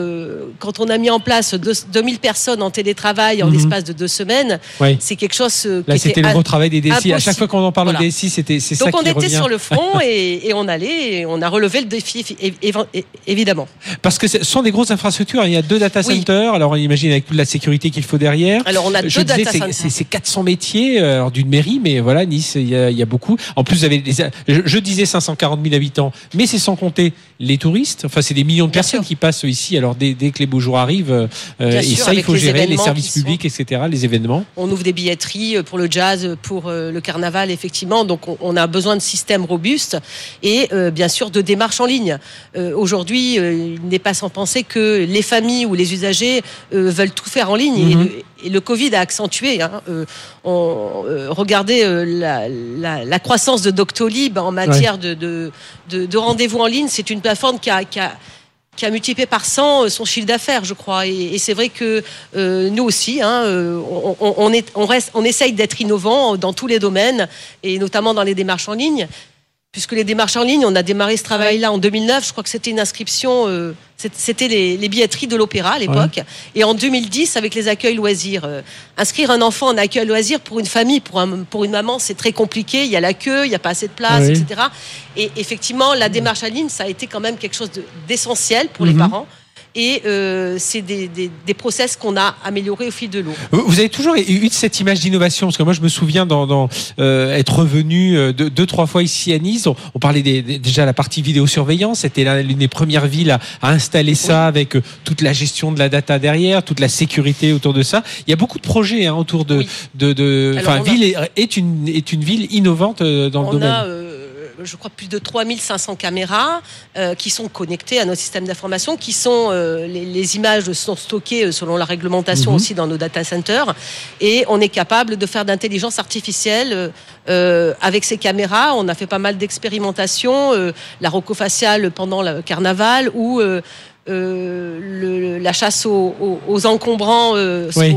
quand on a mis en place 2000 personnes en télétravail en mhm. l'espace de deux semaines, c'est quelque chose euh, Là, c'était le gros travail des DSI. À chaque fois qu'on en parle voilà. DSI, c'était c'est ça Donc on était sur le front et, on allait, et on a relevé le défi évidemment. Parce que ce sont des grosses infrastructures. Il y a deux data centers. Alors on imagine avec toute la sécurité qu'il faut derrière. Alors on a deux data centers. C'est 400 métiers euh, d'une mairie, mais voilà Nice, il y, a, il y a beaucoup. En plus, vous avez je, disais 540 000 habitants, mais c'est sans compter les touristes. Enfin, c'est des millions de personnes qui passent ici. Alors dès, dès que les beaux jours arrivent, euh, et ça, il faut gérer les services publics, etc., les événements. On ouvre des billetteries euh, pour le jazz, pour le carnaval, effectivement. Donc, on a besoin de systèmes robustes et bien sûr de démarches en ligne. Aujourd'hui, il n'est pas sans penser que les familles ou les usagers veulent tout faire en ligne. Mhm. Et, le, Covid a accentué. Hein. on, regardez la, croissance de Doctolib en matière de, de, rendez-vous en ligne. C'est une plateforme qui a, qui a qui a multiplié par 100 euh, son chiffre d'affaires, je crois. Et, c'est vrai que euh, nous aussi, hein, euh, on, est, on, reste, on essaye d'être innovant dans tous les domaines, et notamment dans les démarches en ligne puisque les démarches en ligne, on a démarré ce travail-là en 2009. Je crois que c'était une inscription, euh, c'était les, billetteries de l'opéra à l'époque. Et en 2010, avec les accueils loisirs, euh, inscrire un enfant en accueil loisirs pour une famille, pour, un, pour une maman, c'est très compliqué. Il y a la queue, il n'y a pas assez de place, etc. Et effectivement, la démarche en ligne, ça a été quand même quelque chose d'essentiel pour les mhm. parents et euh, c'est des, des, des, process qu'on a améliorés au fil de l'eau. Vous avez toujours eu cette image d'innovation parce que moi je me souviens dans, dans euh, être revenu euh, deux, deux, trois fois ici à Nice. On, parlait des, déjà la partie vidéosurveillance. C'était l'une des premières villes à, à installer ça avec euh, toute la gestion de la data derrière, toute la sécurité autour de ça. Il y a beaucoup de projets hein, autour de, de, de, enfin, ville est, une est une ville innovante dans le domaine je crois, plus de 3500 caméras euh, qui sont connectées à nos systèmes d'information, qui sont, euh, les, images sont stockées euh, selon la réglementation mhm. aussi dans nos data centers, et on est capable de faire d'intelligence artificielle avec ces caméras. On a fait pas mal d'expérimentations, la rocofaciale pendant le carnaval ou la chasse aux, encombrants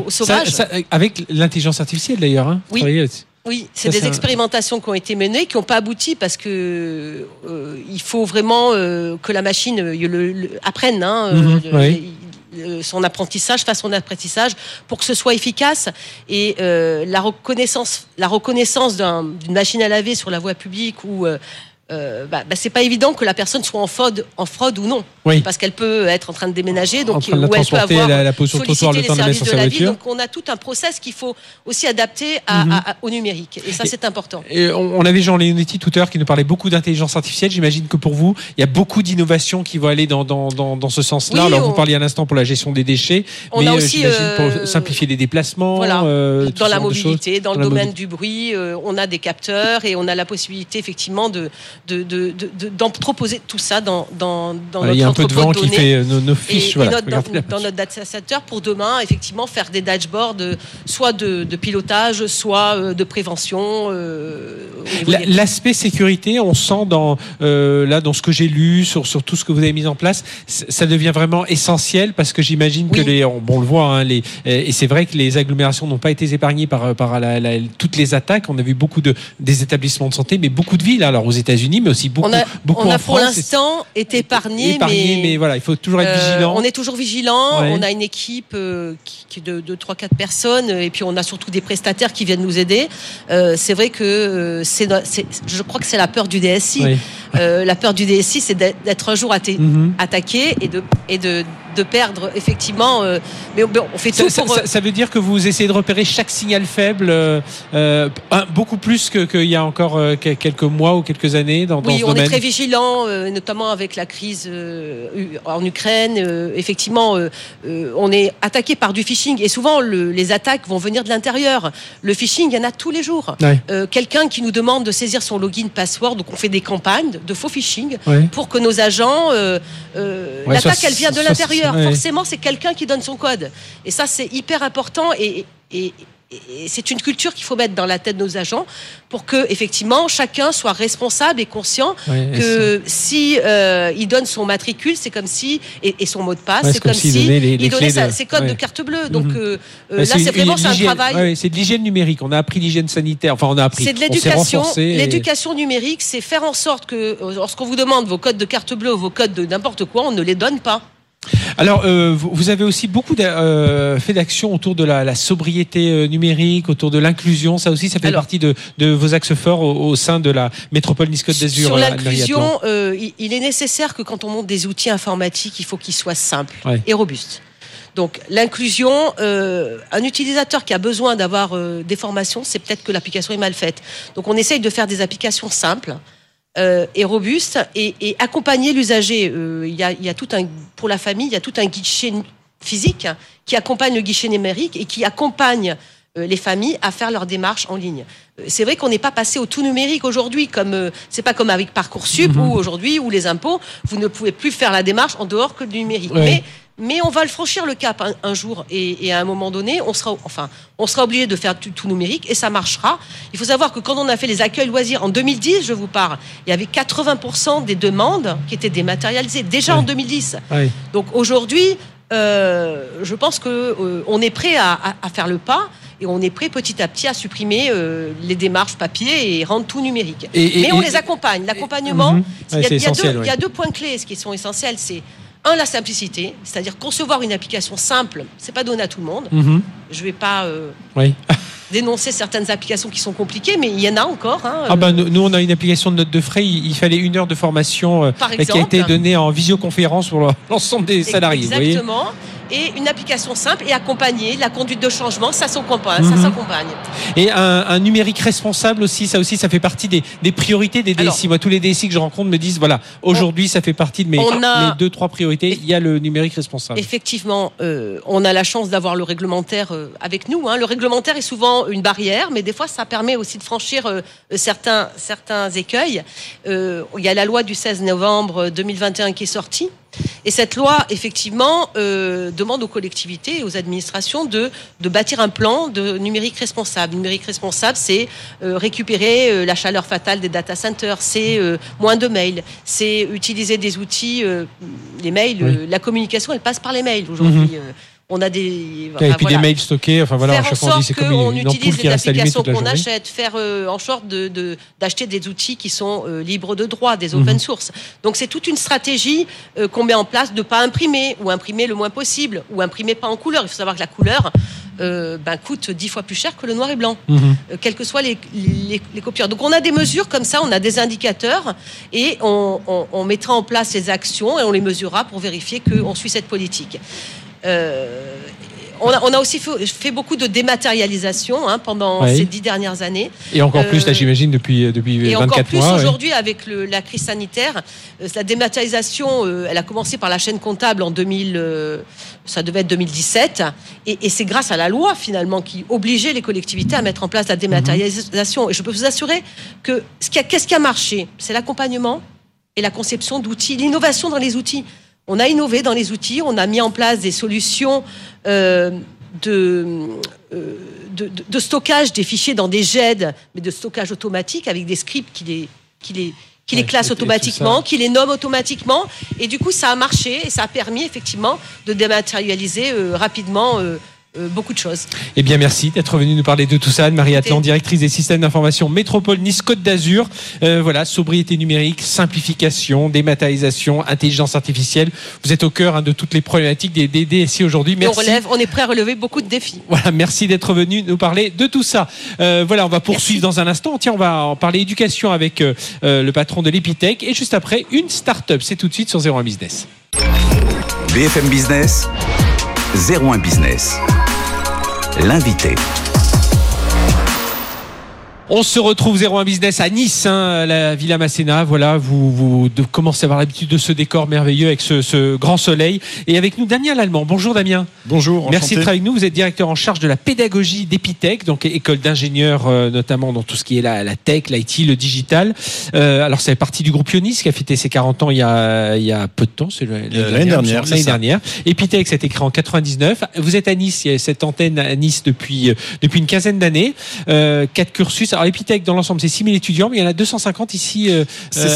sauvages. avec l'intelligence artificielle d'ailleurs. Hein, oui. Oui, c'est des expérimentations qui ont été menées, qui n'ont pas abouti parce que euh, il faut vraiment euh, que la machine euh, le, apprenne hein, mhm, son apprentissage, fasse son apprentissage pour que ce soit efficace. Et la reconnaissance, la reconnaissance d'une machine à laver sur la voie publique ou euh, bah, bah, c'est pas évident que la personne soit en fraude, en fraude ou non, parce qu'elle peut être en train de déménager, donc ou elle peut avoir la, la sollicité les services de, la vie. Donc on a tout un process qu'il faut aussi adapter mhm. au numérique, et ça c'est important. Et on, avait Jean Leonetti tout à l'heure qui nous parlait beaucoup d'intelligence artificielle. J'imagine que pour vous, il y a beaucoup d'innovations qui vont aller dans, dans, dans, ce sens-là. Alors vous parliez un instant pour la gestion des déchets, on mais a euh, aussi pour euh, simplifier les déplatements, dans la mobilité, dans, le domaine du bruit, on a des capteurs et on a la possibilité effectivement de d'en de, proposer tout ça dans, dans, dans notre Il y a un peu de vent qui fait euh, nos, fiches. dans, notre data center pour demain, effectivement, faire des dashboards euh, soit de, pilotage, soit euh, de prévention. L'aspect sécurité, on sent dans, là, dans ce que j'ai lu, sur, sur tout ce que vous avez mis en place, ça devient vraiment essentiel parce que j'imagine que les, bon, on le voit, hein, les, et c'est vrai que les agglomérations n'ont pas été épargnées par, par toutes les attaques. On a vu beaucoup de, des établissements de santé, mais beaucoup de villes. Alors aux États-Unis, mais aussi beaucoup, on a, beaucoup on a pour l'instant été épargné, mais, voilà, il faut toujours être euh, vigilant. On est toujours vigilant. On a une équipe euh, qui, de, de 3-4 personnes, et puis on a surtout des prestataires qui viennent nous aider. Euh, c'est vrai que c'est, je crois que c'est la peur du DSI. La peur du DSI, c'est d'être un jour mhm. attaqué et de, et de de perdre effectivement. euh, mais on, on fait tout Ça, pour. ça- ça veut dire que vous essayez de repérer chaque signal faible, euh, euh, beaucoup plus que- qu'il y a encore euh, que- quelques mois ou quelques années dans, dans Oui, ce on domaine. est très vigilant, euh, notamment avec la crise euh, en Ukraine. euh, effectivement, euh, euh, on est attaqué par du phishing et souvent le- les attaques vont venir de l'intérieur. Le phishing, il y en a tous les jours. Ouais. Euh, Quelqu'un qui nous demande de saisir son login password, donc on fait des campagnes de faux phishing Ouais. pour que nos agents, euh, euh, Ouais, l'attaque elle vient de l'intérieur. ouais. Forcément, c'est quelqu'un qui donne son code. Et ça, c'est hyper important et, et- et c'est une culture qu'il faut mettre dans la tête de nos agents pour que effectivement chacun soit responsable et conscient et que si euh, il donne son matricule, c'est comme si et, et son mot de passe, Ouais, c'est comme comme si donnait les- les il donnait sa- ses codes ouais. de carte bleue. Donc Mhm. euh, euh, là, c'est vraiment c'est un travail. ouais, c'est de l'hygiène numérique. On a appris l'hygiène sanitaire. Enfin, on a appris. C'est de l'éducation. et- L'éducation numérique, c'est faire en sorte que lorsqu'on vous demande vos codes de carte bleue ou vos codes de n'importe quoi, on ne les donne pas. Alors, euh, vous avez aussi beaucoup euh, fait d'actions autour de la, la sobriété euh, numérique, autour de l'inclusion. Ça aussi, ça fait Alors- partie de, de vos axes forts au, au sein de la métropole Nice-Côte d'Azur. Sur euh, l'inclusion, euh, il, il est nécessaire que quand on monte des outils informatiques, il faut qu'ils soient simples Ouais. et robustes. Donc l'inclusion, euh, un utilisateur qui a besoin d'avoir euh, des formations, c'est peut-être que l'application est mal faite. Donc on essaye de faire des applications simples. Euh, et robustes et, et accompagner l'usager. Euh, Il y, a, il y a tout un pour la famille, il y a tout un guichet physique qui accompagne le guichet numérique et qui accompagne euh, les familles à faire leurs démarches en ligne. Euh, C'est vrai qu'on n'est pas passé au tout numérique aujourd'hui, comme c'est pas comme avec parcoursup où aujourd'hui où les impôts, vous ne pouvez plus faire la démarche en dehors que du numérique. Ouais. Mais mais on va le franchir le cap un, un jour et, et à un moment donné, on sera enfin on sera obligé de faire tout, tout numérique et ça marchera. Il faut savoir que quand on a fait les accueils loisirs en 2010, je vous parle, il y avait 80% des demandes qui étaient dématérialisées déjà en Ouais. 2010. Ouais. Donc aujourd'hui, euh, je pense que euh, on est prêt à, à- à faire le pas et on est prêt petit à petit à supprimer euh, les démarches papier et rendre tout numérique. Et- et- Mais on et- les accompagne. L'accompagnement, Mhm. il y a- Ouais, il deux- ouais. il y a deux points clés ce qui sont essentiels. C'est un la simplicité, c'est-à-dire concevoir une application simple. C'est pas donné à tout le monde. Mhm. Je vais pas euh, Oui. dénoncer certaines applications qui sont compliquées, mais il y en a encore. hein, Ah euh, ben, nous, nous, on a une application de note de frais. Il, fallait une heure de formation euh, qui a été donnée en visioconférence pour l'ensemble des salariés. vous voyez Exactement. Et une application simple et accompagnée, la conduite de changement, ça s'accompagne. Ça s'accompagne. Et un, un numérique responsable aussi, ça aussi, ça fait partie des, des priorités des DSI. Alors- Moi, tous les DSI que je rencontre me disent, voilà, aujourd'hui, ça fait partie de mes, On a- mes deux, trois priorités. Il y a le numérique responsable. Effectivement, euh, on a la chance d'avoir le réglementaire euh, avec nous. hein. Le réglementaire est souvent une barrière, mais des fois, ça permet aussi de franchir euh, certains, certains écueils. Euh, il y a la loi du 16 novembre 2021 qui est sortie. Et cette loi, effectivement, euh, demande aux collectivités et aux administrations de, de bâtir un plan de numérique responsable. Numérique responsable, c'est euh, récupérer euh, la chaleur fatale des data centers, c'est euh, moins de mails, c'est utiliser des outils, euh, les mails, Oui. euh, la communication, elle passe par les mails aujourd'hui. Euh, on a des. et puis voilà des mails stockés. Enfin voilà, faire en chaque fois on dit sorte c'est comme une, ampoule utilise les applications qu'on achète, faire euh, en sorte de de- d'acheter des outils qui sont euh, libres de droit, des Mhm. open source. Donc c'est toute une stratégie euh, qu'on met en place de pas imprimer ou imprimer le moins possible ou imprimer pas en couleur. Il faut savoir que la couleur euh, ben, coûte dix fois plus cher que le noir et blanc Mhm. euh, quels que soient les, les, les copieurs. Donc on a des mesures comme ça, on a des indicateurs et on, on- on mettra en place ces actions et on les mesurera pour vérifier qu'on suit cette politique. Euh, on, a, on a aussi fait, fait beaucoup de dématérialisation hein, pendant Oui. ces dix dernières années. Et encore plus, là, Euh, j'imagine, depuis, depuis Et 24 encore plus mois. ouais. aujourd'hui avec le- la crise sanitaire, euh, la dématérialisation, euh, elle a commencé par la chaîne comptable en 2000, euh, ça devait être 2017, et, et c'est grâce à la loi finalement qui obligeait les collectivités à mettre en place la dématérialisation. Et je peux vous assurer que ce qui a- qu'est-ce qui a marché, c'est l'accompagnement et la conception d'outils, l'innovation dans les outils. On a innové dans les outils, on a mis en place des solutions euh, de, euh, de, de- de stockage des fichiers dans des GED, mais de stockage automatique avec des scripts qui les, qui les, qui les tout automatiquement, qui les nomment automatiquement. Et du coup, ça a marché et ça a permis effectivement de dématérialiser euh, rapidement euh, euh, beaucoup de choses. Eh bien, merci d'être venu nous parler de tout ça. Anne-Marie Atlan, directrice des systèmes d'information Métropole Nice-Côte d'Azur. Euh, voilà, sobriété numérique, simplification, dématérialisation, intelligence artificielle. Vous êtes au cœur hein, de toutes les problématiques des, des DSI aujourd'hui. On Merci. relève, on est prêt à relever beaucoup de défis. Voilà, merci d'être venu nous parler de tout ça. Euh, voilà, on va poursuivre dans un instant. Tiens, on va en parler éducation avec le patron de l'Epitech et juste après une start-up. C'est tout de suite sur 01 Business. BFM Business, 01 Business. L'invité. On se retrouve 01 Business à Nice, hein, la Villa Masséna. Voilà, vous, commencez à avoir l'habitude de ce décor merveilleux avec ce, ce, grand soleil. Et avec nous, Damien Lallemand. Bonjour Damien. Bonjour. Merci d'être avec nous. Vous êtes directeur en charge de la pédagogie d'Epitech, donc école d'ingénieurs, euh, notamment dans tout ce qui est la, la tech, l'IT, le digital. Euh, alors, c'est partie du groupe Ionis qui a fêté ses 40 ans il y a, il y a peu de temps. C'est l'année dernière. L'année dernière. Epitech, ça a été créé en 99. Vous êtes à Nice. Il y a cette antenne à Nice depuis, euh, depuis une quinzaine d'années. Euh, quatre cursus. Alors, Epitech, dans l'ensemble, c'est 6000 étudiants, mais il y en a 250 ici euh,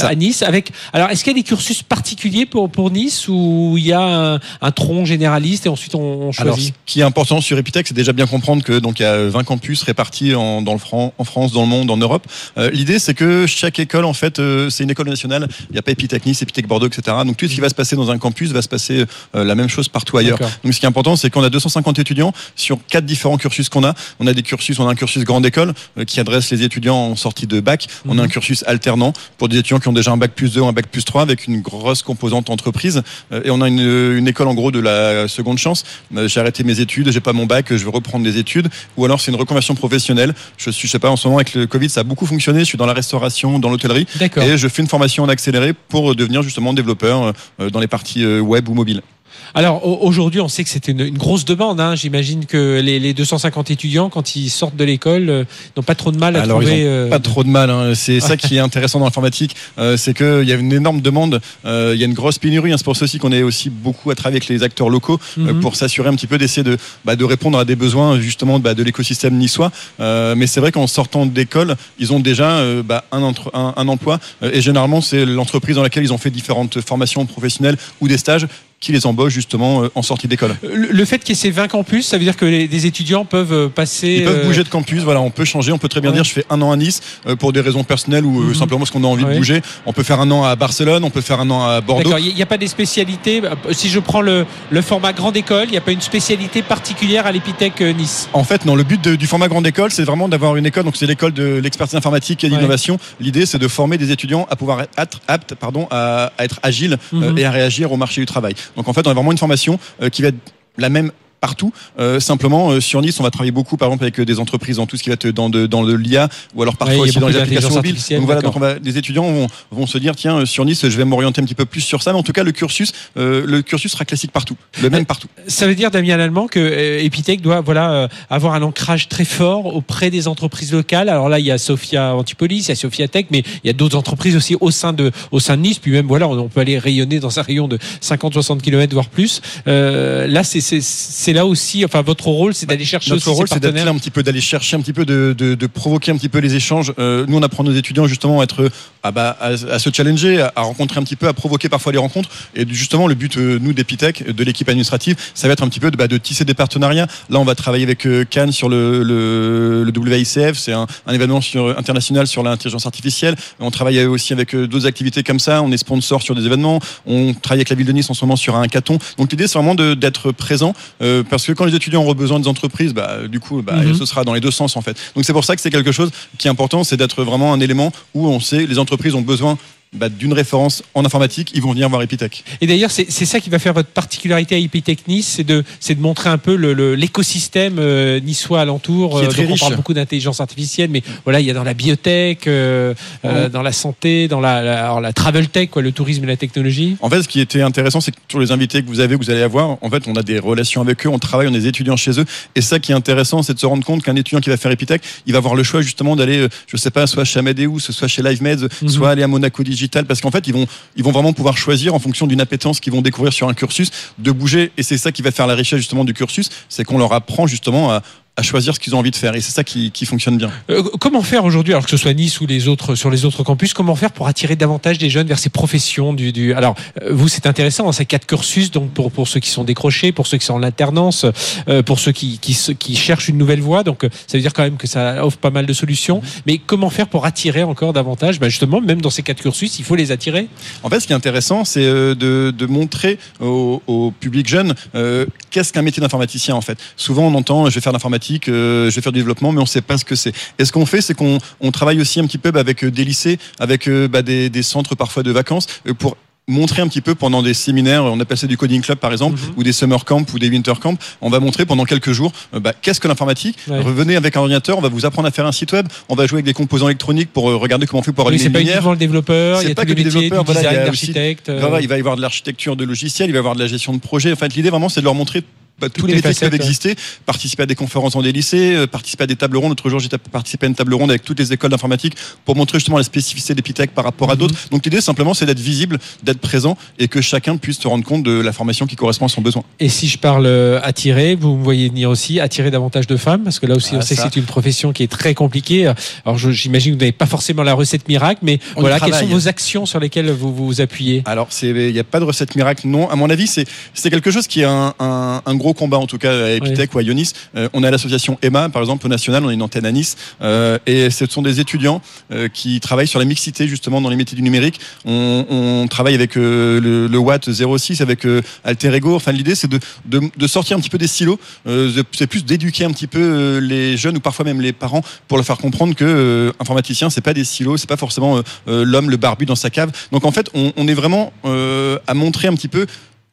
à Nice. Avec, alors, est-ce qu'il y a des cursus particuliers pour, pour Nice ou il y a un, un tronc généraliste et ensuite on, on choisit Alors, ce qui est important sur Epitech, c'est déjà bien comprendre que donc il y a 20 campus répartis en, dans le Fran en France, dans le monde, en Europe. Euh, L'idée, c'est que chaque école, en fait, euh, c'est une école nationale. Il n'y a pas Epitech Nice, Epitech Bordeaux, etc. Donc tout ce qui va se passer dans un campus va se passer euh, la même chose partout ailleurs. Donc ce qui est important, c'est qu'on a 250 étudiants sur quatre différents cursus qu'on a. On a des cursus, on a un cursus grande école euh, qui adresse les étudiants en sortie de bac. On a un cursus alternant pour des étudiants qui ont déjà un bac plus 2 ou un bac plus 3 avec une grosse composante entreprise. Euh, et on a une, une, école en gros de la seconde chance. Euh, j'ai arrêté mes études, j'ai pas mon bac, je veux reprendre des études. Ou alors c'est une reconversion professionnelle. Je suis, je sais pas, en ce moment avec le Covid, ça a beaucoup fonctionné. Je suis dans la restauration, dans l'hôtellerie. Et je fais une formation en accéléré pour devenir justement développeur dans les parties web ou mobile. Alors aujourd'hui, on sait que c'est une, une, grosse demande. Hein. J'imagine que les, les, 250 étudiants, quand ils sortent de l'école, euh, n'ont pas trop de mal à Alors, trouver. Ils euh... Pas trop de mal. Hein. C'est ça qui est intéressant dans l'informatique, euh, c'est qu'il y a une énorme demande. Il y a une grosse pénurie. Hein. C'est pour ça aussi qu'on est aussi beaucoup à travailler avec les acteurs locaux mm -hmm. pour s'assurer un petit peu d'essayer de, bah, de répondre à des besoins justement bah, de l'écosystème niçois. mais c'est vrai qu'en sortant d'école, ils ont déjà bah, un, entre, un, un, emploi et généralement c'est l'entreprise dans laquelle ils ont fait différentes formations professionnelles ou des stages qui les embauche justement en sortie d'école. Le, fait qu'il y ait ces 20 campus, ça veut dire que les, des étudiants peuvent passer. Ils peuvent bouger de campus, voilà, on peut changer, on peut très bien ouais. dire je fais un an à Nice euh, pour des raisons personnelles ou mm -hmm. simplement parce qu'on a envie ouais. de bouger. On peut faire un an à Barcelone, on peut faire un an à Bordeaux. D'accord, il n'y a pas des spécialités. Si je prends le, le format grande école, il n'y a pas une spécialité particulière à l'Epitech Nice? En fait, non, le but de, du format grande école, c'est vraiment d'avoir une école, donc c'est l'école de l'expertise informatique et d'innovation. Ouais. L'idée, c'est de former des étudiants à pouvoir être aptes pardon, à, à être agiles mm -hmm. euh, et à réagir au marché du travail. Donc en fait, on a vraiment une formation euh, qui va être la même partout. Euh, simplement, euh, sur Nice, on va travailler beaucoup, par exemple, avec des entreprises dans tout ce qui va être dans de, dans de l'IA ou alors parfois ouais, aussi dans les applications mobiles. Donc voilà, donc on va, les étudiants vont, vont se dire, tiens, sur Nice, je vais m'orienter un petit peu plus sur ça. Mais en tout cas, le cursus, euh, le cursus sera classique partout, le même partout. Ça veut dire, Damien Allemand, que Epitech doit voilà avoir un ancrage très fort auprès des entreprises locales. Alors là, il y a Sophia Antipolis, il y a Sophia Tech, mais il y a d'autres entreprises aussi au sein de au sein de Nice. Puis même voilà, on peut aller rayonner dans un rayon de 50-60 km voire plus. Euh, là, c'est là aussi, enfin votre rôle, c'est d'aller chercher Notre rôle, c'est d'être un petit peu, d'aller chercher un petit peu, de, de, de, provoquer un petit peu les échanges. Euh, nous, on apprend nos étudiants justement à être, à, bah, à, à se challenger, à, rencontrer un petit peu, à provoquer parfois les rencontres. Et justement, le but, euh, nous, d'Epitech, de l'équipe administrative, ça va être un petit peu de, bah, de tisser des partenariats. Là, on va travailler avec euh, Cannes sur le, le, le WICF, c'est un, un, événement sur, international sur l'intelligence artificielle. On travaille aussi avec euh, d'autres activités comme ça. On est sponsor sur des événements. On travaille avec la ville de Nice en ce moment sur un hackathon. Donc l'idée, c'est vraiment d'être présent euh, parce que quand les étudiants auront besoin des entreprises, bah, du coup, bah, mm -hmm. ce sera dans les deux sens en fait. Donc c'est pour ça que c'est quelque chose qui est important, c'est d'être vraiment un élément où on sait les entreprises ont besoin bah, d'une référence en informatique, ils vont venir voir Epitech. Et d'ailleurs, c'est ça qui va faire votre particularité à Epitech Nice, c'est de, de montrer un peu l'écosystème euh, niçois alentour. Qui est très donc riche. On parle beaucoup d'intelligence artificielle, mais voilà, il y a dans la biotech, euh, mmh. euh, dans la santé, dans la, la, alors, la travel tech, quoi, le tourisme et la technologie. En fait, ce qui était intéressant, c'est que tous les invités que vous avez, que vous allez avoir, en fait, on a des relations avec eux, on travaille, on est étudiants chez eux. Et ça qui est intéressant, c'est de se rendre compte qu'un étudiant qui va faire Epitech, il va avoir le choix justement d'aller, je sais pas, soit chez Amadeus, soit chez LiveMeds, mmh. soit aller à Monaco Digital, parce qu'en fait, ils vont, ils vont vraiment pouvoir choisir en fonction d'une appétence qu'ils vont découvrir sur un cursus, de bouger. Et c'est ça qui va faire la richesse justement du cursus, c'est qu'on leur apprend justement à à choisir ce qu'ils ont envie de faire et c'est ça qui, qui, fonctionne bien. Euh, comment faire aujourd'hui, alors que ce soit Nice ou les autres sur les autres campus, comment faire pour attirer davantage des jeunes vers ces professions du, du... alors euh, vous c'est intéressant, hein, c'est quatre cursus donc pour pour ceux qui sont décrochés, pour ceux qui sont en alternance, euh, pour ceux qui, qui qui cherchent une nouvelle voie, donc ça veut dire quand même que ça offre pas mal de solutions. Mmh. Mais comment faire pour attirer encore davantage? Ben Justement, même dans ces quatre cursus, il faut les attirer. En fait, ce qui est intéressant, c'est de, de montrer au, au public jeune qu'est-ce qu'un métier d'informaticien en fait. Souvent, on entend je vais faire l'informatique euh, je vais faire du développement, mais on ne sait pas ce que c'est. Et ce qu'on fait, c'est qu'on on travaille aussi un petit peu bah, avec des lycées, avec bah, des, des, centres parfois de vacances, pour montrer un petit peu pendant des séminaires, on appelle ça du coding club par exemple, Mhm. ou des summer camp ou des winter camp, on va montrer pendant quelques jours euh, bah, qu'est-ce que l'informatique. Ouais. Revenez avec un ordinateur, on va vous apprendre à faire un site web, on va jouer avec des composants électroniques pour euh, regarder comment on fait pour Oui, allumer c'est pas le développeur, il y C'est a pas que les le développeur, voilà, il y a aussi- euh, il va y avoir de l'architecture de logiciels, il va y avoir de la gestion de projet. En fait, l'idée vraiment, c'est de leur montrer bah, tous Toutes les métiers qui peuvent exister, participer à des conférences dans des lycées, euh, participer à des tables rondes. L'autre jour, j'ai participé à une table ronde avec toutes les écoles d'informatique pour montrer justement la spécificité d'Epitech par rapport à Mhm. d'autres. Donc l'idée, simplement, c'est d'être visible, d'être présent et que chacun puisse se rendre compte de la formation qui correspond à son besoin. Et si je parle euh, attirer, vous me voyez venir aussi, attirer davantage de femmes, parce que là aussi Ah, on sait ça. que c'est une profession qui est très compliquée. Alors j'imagine que vous n'avez pas forcément la recette miracle, mais On voilà, quelles sont vos actions sur lesquelles vous vous appuyez? Alors, il n'y a pas de recette miracle, non. À mon avis, c'est c'est quelque chose qui est un, un, un gros combat, en tout cas, à Epitech ou à Ionis. Euh, on a l'association EMA, par exemple, au national, on a une antenne à Nice. euh, et ce sont des étudiants euh, qui travaillent sur la mixité, justement, dans les métiers du numérique. On, on travaille avec euh, le, le Watt 06, avec Alter Ego. Enfin, l'idée, c'est de, de, de sortir un petit peu des silos. C'est plus d'éduquer un petit peu les jeunes ou parfois même les parents pour leur faire comprendre que informaticien, c'est pas des silos, c'est pas forcément l'homme, le barbu dans sa cave. Donc en fait, on, on est vraiment à montrer un petit peu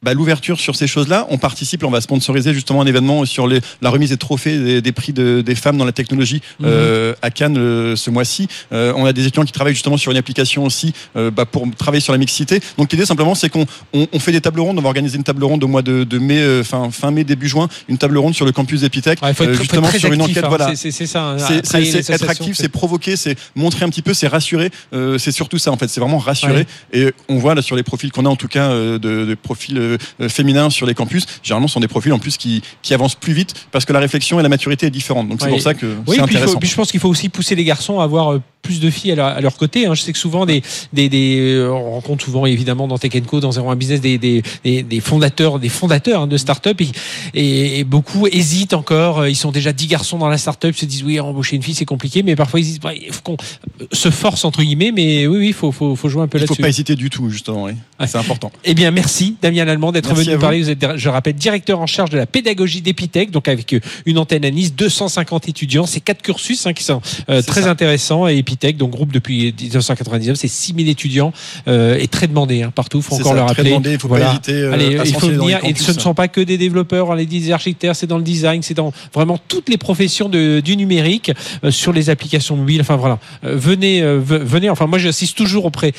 bah, l'ouverture sur ces choses-là. On participe, on va sponsoriser justement un événement sur les, la remise des trophées des, des prix de- des femmes dans la technologie Mhm. euh, à Cannes euh, ce mois-ci. Euh, on a des étudiants qui travaillent justement sur une application aussi bah, pour travailler sur la mixité. Donc l'idée simplement, c'est qu'on on, on fait des tables rondes. On va organiser une table ronde au mois de, de mai, fin, fin mai, début juin, une table ronde sur le campus Epitech, Ouais, Il faut être très, justement sur une enquête. hein. voilà, C'est- ça. hein, c'est- être actif, c'est provoquer, c'est montrer un petit peu, c'est rassurer. c'est surtout ça en fait, c'est vraiment rassurer. Et on voit là sur les profils qu'on a en tout cas de, de profils euh, féminins sur les campus, généralement ce sont des profils en plus qui, qui avancent plus vite parce que la réflexion et la maturité est différente. Donc c'est Ouais. pour ça que Oui, c'est puis, il faut- intéressant. puis je pense qu'il faut aussi pousser les garçons à avoir euh, plus de filles à leur, à leur côté. hein. Je sais que souvent, des, des, des, euh, on rencontre souvent évidemment dans Tech Co, dans 01 Business, des, des, des, fondateurs, des fondateurs hein, de start-up et, et, et beaucoup hésitent encore. Ils sont déjà 10 garçons dans la start-up, se disent oui, embaucher une fille c'est compliqué, mais parfois ils disent il faut qu'on se force entre guillemets, mais oui, oui, il faut, faut, faut jouer un peu Il faut là-dessus. pas hésiter du tout justement, oui. Ouais. c'est important. Eh bien, merci Damien Lallemand d'être venu nous parler. Vous êtes, je rappelle, directeur en charge de la pédagogie d'Epitech, donc avec euh, une antenne à Nice, 250 étudiants. C'est quatre cursus hein, qui sont euh, très ça. intéressants. Et Epitech, donc groupe depuis 1999, c'est 6000 étudiants euh, et très demandé hein, partout. faut C'est encore ça, le très rappeler. demandé, il faut Voilà. pas hésiter euh, Allez, à il faut venir. Et ce ne sont pas que des développeurs, les architectes, c'est dans le design, c'est dans vraiment toutes les professions de- du numérique, euh, sur les applications mobiles. Enfin voilà, Euh, venez, euh, ve- venez. Enfin moi, j'assiste toujours auprès,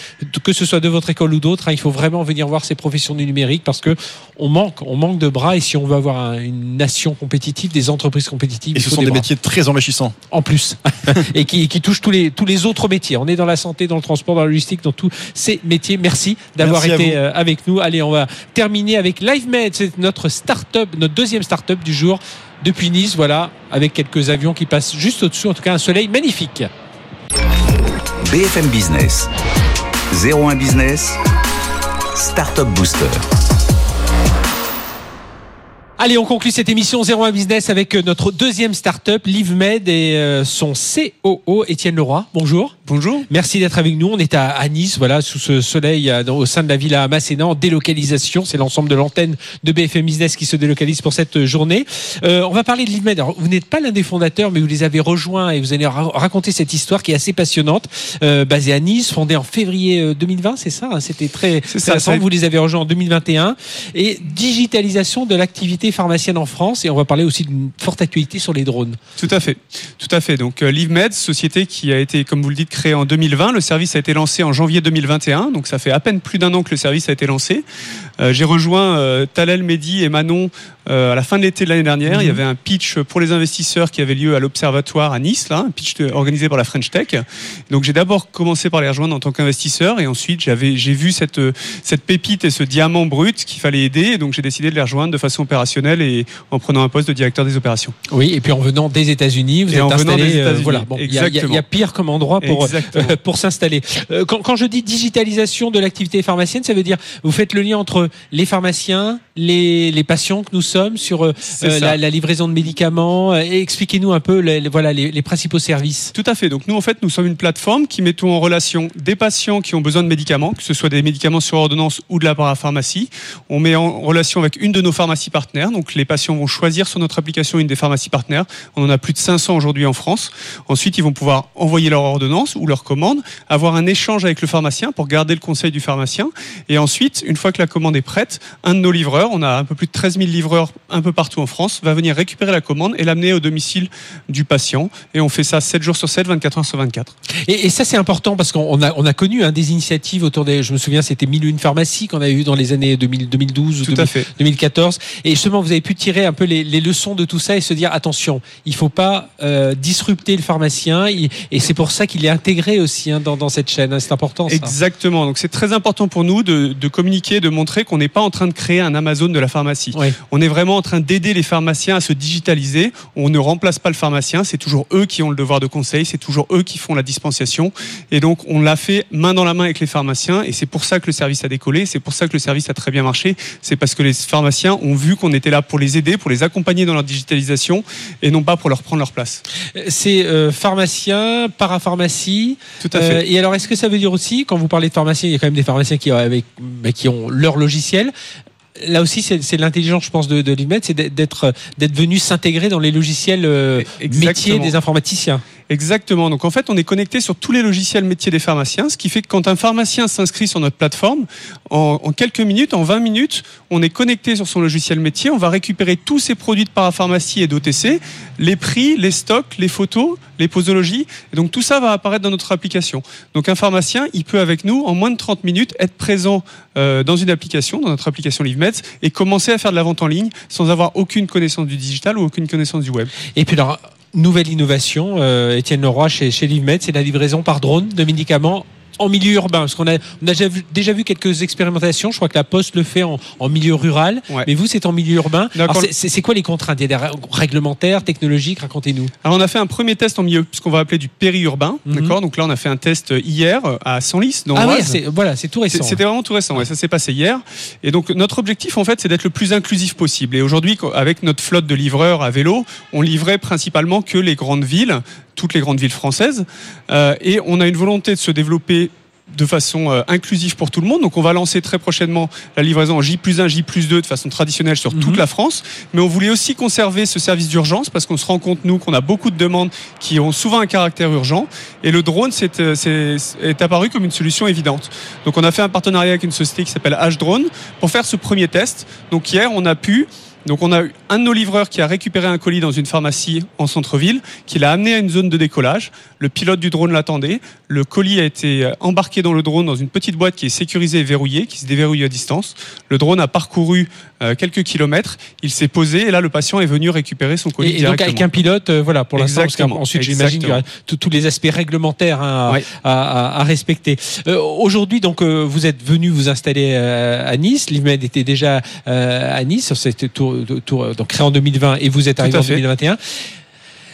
que ce soit de votre école ou d'autres. hein, il faut vraiment venir voir ces professions du numérique parce que on manque, on manque de bras. Et si on veut avoir un- une nation compétitive, des entreprises compétitives, Et ce sont des métiers très enrichissants. en plus et qui, qui touche tous les tous les autres métiers. On est dans la santé, dans le transport, dans la logistique, dans tous ces métiers. Merci d'avoir été euh, avec nous. Allez, on va terminer avec LiveMed, c'est notre start-up, notre deuxième start-up du jour depuis Nice, voilà, avec quelques avions qui passent juste au-dessous, en tout cas un soleil magnifique. BFM Business. 01 Business. Startup Booster. Allez, on conclut cette émission 01 Business avec euh, notre deuxième start-up, LiveMed et euh, son COO, Étienne Leroy. Bonjour. Bonjour. Merci d'être avec nous. On est à, Nice, voilà, sous ce soleil, euh, au sein de la villa Masséna, en délocalisation. C'est l'ensemble de l'antenne de BFM Business qui se délocalise pour cette journée. Euh, on va parler de LiveMed. Alors, vous n'êtes pas l'un des fondateurs, mais vous les avez rejoints et vous allez ra- raconter cette histoire qui est assez passionnante, euh, basée à Nice, fondée en février euh, 2020, c'est ça hein? C'était très, très ça, récent. ça- Vous les avez rejoints en 2021. Et digitalisation de l'activité pharmacienne en France. Et on va parler aussi d'une forte actualité sur les drones. Tout à fait. Tout à fait. Donc euh, LiveMed, société qui a été, comme vous le dites, créée en 2020. Le service a été lancé en janvier 2021. Donc ça fait à peine plus d'un an que le service a été lancé. Euh, J'ai rejoint euh, Talel, Mehdi et Manon euh, à la fin de l'été de l'année dernière. Mhm. Il y avait un pitch pour les investisseurs qui avait lieu à l'Observatoire à Nice, là, un pitch organisé par la French Tech. Donc j'ai d'abord commencé par les rejoindre en tant qu'investisseur et ensuite j'avais j'ai vu cette cette pépite et ce diamant brut qu'il fallait aider. Et donc j'ai décidé de les rejoindre de façon opérationnelle et en prenant un poste de directeur des opérations. Oui, et puis en venant des États-Unis, vous Et êtes en installé. des euh, États-Unis. voilà, bon, il y, a- y y pire comme endroit pour euh, pour s'installer. Euh, quand, quand je dis digitalisation de l'activité pharmacienne, ça veut dire vous faites le lien entre les pharmaciens, les, les patients que nous sommes sur euh, euh, la, la livraison de médicaments. euh, et Expliquez-nous un peu les, voilà les, les principaux services. Tout à fait. Donc nous, en fait, nous sommes une plateforme qui mettons en relation des patients qui ont besoin de médicaments, que ce soit des médicaments sur ordonnance ou de la parapharmacie. On met en relation avec une de nos pharmacies partenaires partenaires. Donc les patients vont choisir sur notre application une des pharmacies partenaires. On en a plus de 500 aujourd'hui en France. Ensuite, ils vont pouvoir envoyer leur ordonnance ou leur commande, avoir un échange avec le pharmacien pour garder le conseil du pharmacien. Et ensuite, une fois que la commande est prête, un de nos livreurs, on a un peu plus de 13 000 livreurs un peu partout en France, va venir récupérer la commande et l'amener au domicile du patient. Et on fait ça 7 jours sur 7, 24 heures sur 24. Et, et ça, c'est important parce qu'on a, on a connu hein, des initiatives autour des. Je me souviens, c'était Mille une pharmacie qu'on avait eu dans les années 2000, 2012 ou Tout à fait. 2014. Et justement, vous avez pu tirer un peu les, les leçons de tout ça et se dire attention, il faut pas euh, disrupter le pharmacien. Et c'est pour ça qu'il est intégré aussi hein, dans, dans cette chaîne. hein. C'est important. Ça. Exactement. Donc c'est très important pour nous de, de communiquer, de montrer qu'on n'est pas en train de créer un Amazon de la pharmacie. On est vraiment en train d'aider les pharmaciens à se digitaliser. On ne remplace pas le pharmacien. C'est toujours eux qui ont le devoir de conseil. C'est toujours eux qui font la dispensation. Et donc on l'a fait main dans la main avec les pharmaciens. Et c'est pour ça que le service a décollé. C'est pour ça que le service a très bien marché. C'est parce que les pharmaciens ont vu qu'on était là pour les aider, pour les accompagner dans leur digitalisation et non pas pour leur prendre leur place. C'est euh, pharmacien, parapharmacie. Tout à Euh, fait. et alors, est-ce que ça veut dire aussi, quand vous parlez de pharmacien, il y a quand même des pharmaciens qui, ont- avec, bah, qui ont leur logiciel. Là aussi, c'est l'intelligence, je pense, de, de l'IMED, c'est d'être venu s'intégrer dans les logiciels euh, métiers des informaticiens. Exactement. Donc en fait, on est connecté sur tous les logiciels métiers des pharmaciens, ce qui fait que quand un pharmacien s'inscrit sur notre plateforme, en, quelques minutes, en 20 minutes, on est connecté sur son logiciel métier, on va récupérer tous ses produits de parapharmacie et d'OTC, les prix, les stocks, les photos, les posologies, et donc tout ça va apparaître dans notre application. Donc un pharmacien, il peut avec nous, en moins de 30 minutes, être présent euh, dans une application, dans notre application LiveMeds, et commencer à faire de la vente en ligne sans avoir aucune connaissance du digital ou aucune connaissance du web. Et puis, alors, nouvelle innovation, euh, Étienne Leroy chez, chez LiveMed, c'est la livraison par drone de médicaments en milieu urbain. Parce qu'on a, on a déjà vu, déjà vu quelques expérimentations. Je crois que la Poste le fait en, en milieu rural. Ouais. Mais vous, c'est en milieu urbain. C'est- quoi les contraintes? Il y a des réglementaires, technologiques Racontez-nous. Alors on a fait un premier test en milieu, ce qu'on va appeler du périurbain, Mhm. d'accord? Donc là on a fait un test hier euh, à Senlis dans Ah c'est- voilà, c'est tout récent. C'était vraiment tout récent, ouais, ça s'est passé hier. Et donc notre objectif en fait, c'est d'être le plus inclusif possible. Et aujourd'hui, avec notre flotte de livreurs à vélo, on livrait principalement que les grandes villes, toutes les grandes villes françaises. Euh, et on a une volonté de se développer de façon euh, inclusive pour tout le monde. Donc on va lancer très prochainement la livraison en J plus 1, J plus 2 de façon traditionnelle sur toute Mhm. la France. Mais on voulait aussi conserver ce service d'urgence parce qu'on se rend compte, nous, qu'on a beaucoup de demandes qui ont souvent un caractère urgent. Et le drone c'est, euh, c'est- est apparu comme une solution évidente. Donc on a fait un partenariat avec une société qui s'appelle H-Drone pour faire ce premier test. Donc hier, on a pu donc on a eu un de nos livreurs qui a récupéré un colis dans une pharmacie en centre-ville, qui l'a amené à une zone de décollage. Le pilote du drone l'attendait. Le colis a été euh, embarqué dans le drone dans une petite boîte qui est sécurisée et verrouillée, qui se déverrouille à distance. Le drone a parcouru euh, quelques kilomètres. Il s'est posé et là le patient est venu récupérer son colis Et, et donc directement. avec un pilote, euh, voilà, pour l'instant, qu'ensuite j'imagine qu'il y aura tous les aspects réglementaires hein, à, Ouais. à- à- à respecter. Euh, Aujourd'hui, donc, euh, vous êtes venu vous installer à Nice. L'IMED était déjà à Nice. C'était tour, tour- donc créé en 2020 et vous êtes arrivé en fait. 2021.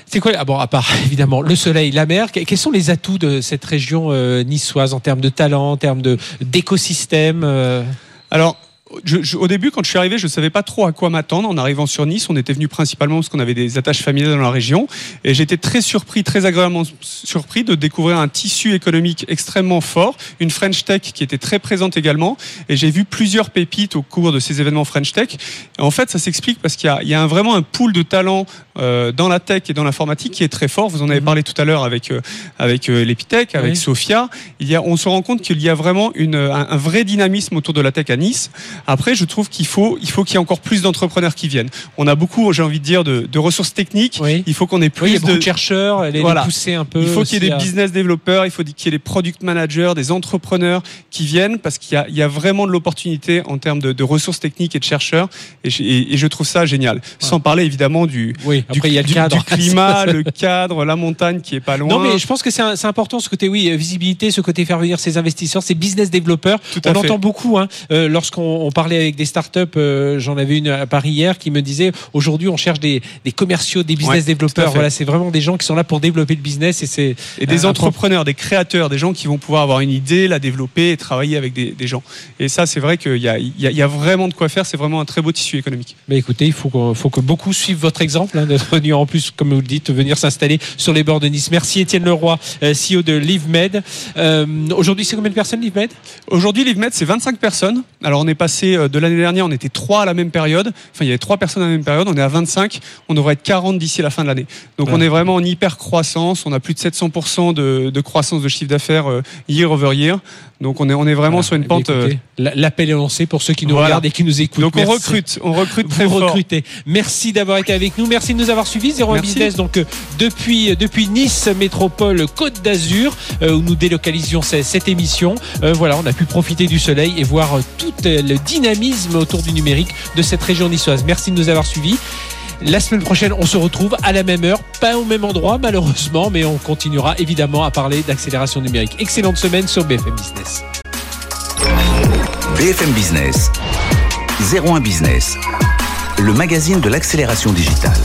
C'est quoi ah Bon, à part évidemment le soleil, la mer, que- quels sont les atouts de cette région euh, niçoise en termes de talent, en termes d'écosystème euh, Alors, je- je- au début, quand je suis arrivé, je ne savais pas trop à quoi m'attendre. En arrivant sur Nice, on était venu principalement parce qu'on avait des attaches familiales dans la région. Et j'étais très surpris, très agréablement surpris de découvrir un tissu économique extrêmement fort, une French Tech qui était très présente également. Et j'ai vu plusieurs pépites au cours de ces événements French Tech. Et en fait, ça s'explique parce qu'il y a, il y a un- vraiment un pool de talents euh, dans la tech et dans l'informatique qui est très fort. Vous en avez Mhm. parlé tout à l'heure avec, euh, avec euh, l'Epitech, avec Oui. Sophia. Il y a, on se rend compte qu'il y a vraiment une, un, un vrai dynamisme autour de la tech à Nice. Après, je trouve qu'il faut, il faut qu'il y ait encore plus d'entrepreneurs qui viennent. On a beaucoup, j'ai envie de dire, de, de ressources techniques. Oui. Il faut qu'on ait plus Oui, il y a de, de chercheurs, les, pousser un peu. il faut qu'il y ait des business développeurs, il faut qu'il y ait des product managers, des entrepreneurs qui viennent parce qu'il y a, il y a vraiment de l'opportunité en termes de, de ressources techniques et de chercheurs. Et je, et- et je trouve ça génial. Sans parler évidemment du, Oui, du, après il y a le du- cadre. du climat, le cadre, la montagne qui est pas loin. Non, mais je pense que c'est important ce côté, oui, euh, visibilité, ce côté faire venir ces investisseurs, ces business développeurs. Tout On à fait. entend beaucoup, hein, euh, lorsqu'on on parlait avec des startups, euh, j'en avais une à Paris hier qui me disait aujourd'hui on cherche des, des commerciaux, des business Ouais, développeurs. Voilà, c'est vraiment des gens qui sont là pour développer le business et c'est et des entrepreneurs, des créateurs, des gens qui vont pouvoir avoir une idée, la développer et travailler avec des, des gens. Et ça, c'est vrai qu'il y a, il y, a, il y a vraiment de quoi faire. C'est vraiment un très beau tissu économique. Mais écoutez, il faut que beaucoup suivent votre exemple, hein, d'être venu en plus, comme vous le dites, venir s'installer sur les bords de Nice. Merci Étienne Leroy, euh, CEO de LiveMed. Euh, Aujourd'hui, c'est combien de personnes LiveMed? Aujourd'hui, LiveMed, c'est 25 personnes. Alors, on est passé passé euh, de l'année dernière, on était trois à la même période. Enfin, il y avait trois personnes à la même période. On est à 25. On devrait être 40 d'ici la fin de l'année. Donc, Ouais. on est vraiment en hyper croissance. On a plus de 700% de, de croissance de chiffre d'affaires euh, year over year. Donc, on est, on est vraiment Voilà. sur une Eh pente. euh, L'appel est lancé pour ceux qui nous Voilà. regardent et qui nous écoutent. donc, on Merci. recrute. On recrute très Vous fort. recrutez. Merci d'avoir été avec nous. Merci de nous avoir suivis. 01 Merci. Business, donc euh, depuis, depuis Nice Métropole Côte d'Azur, euh, où nous délocalisions ce- cette émission. Euh, voilà, on a pu profiter du soleil et voir euh, tout euh, le dynamisme autour du numérique de cette région niçoise. Merci de nous avoir suivis. La semaine prochaine, on se retrouve à la même heure, pas au même endroit malheureusement, mais on continuera évidemment à parler d'accélération numérique. Excellente semaine sur BFM Business. BFM Business, 01 Business, le magazine de l'accélération digitale.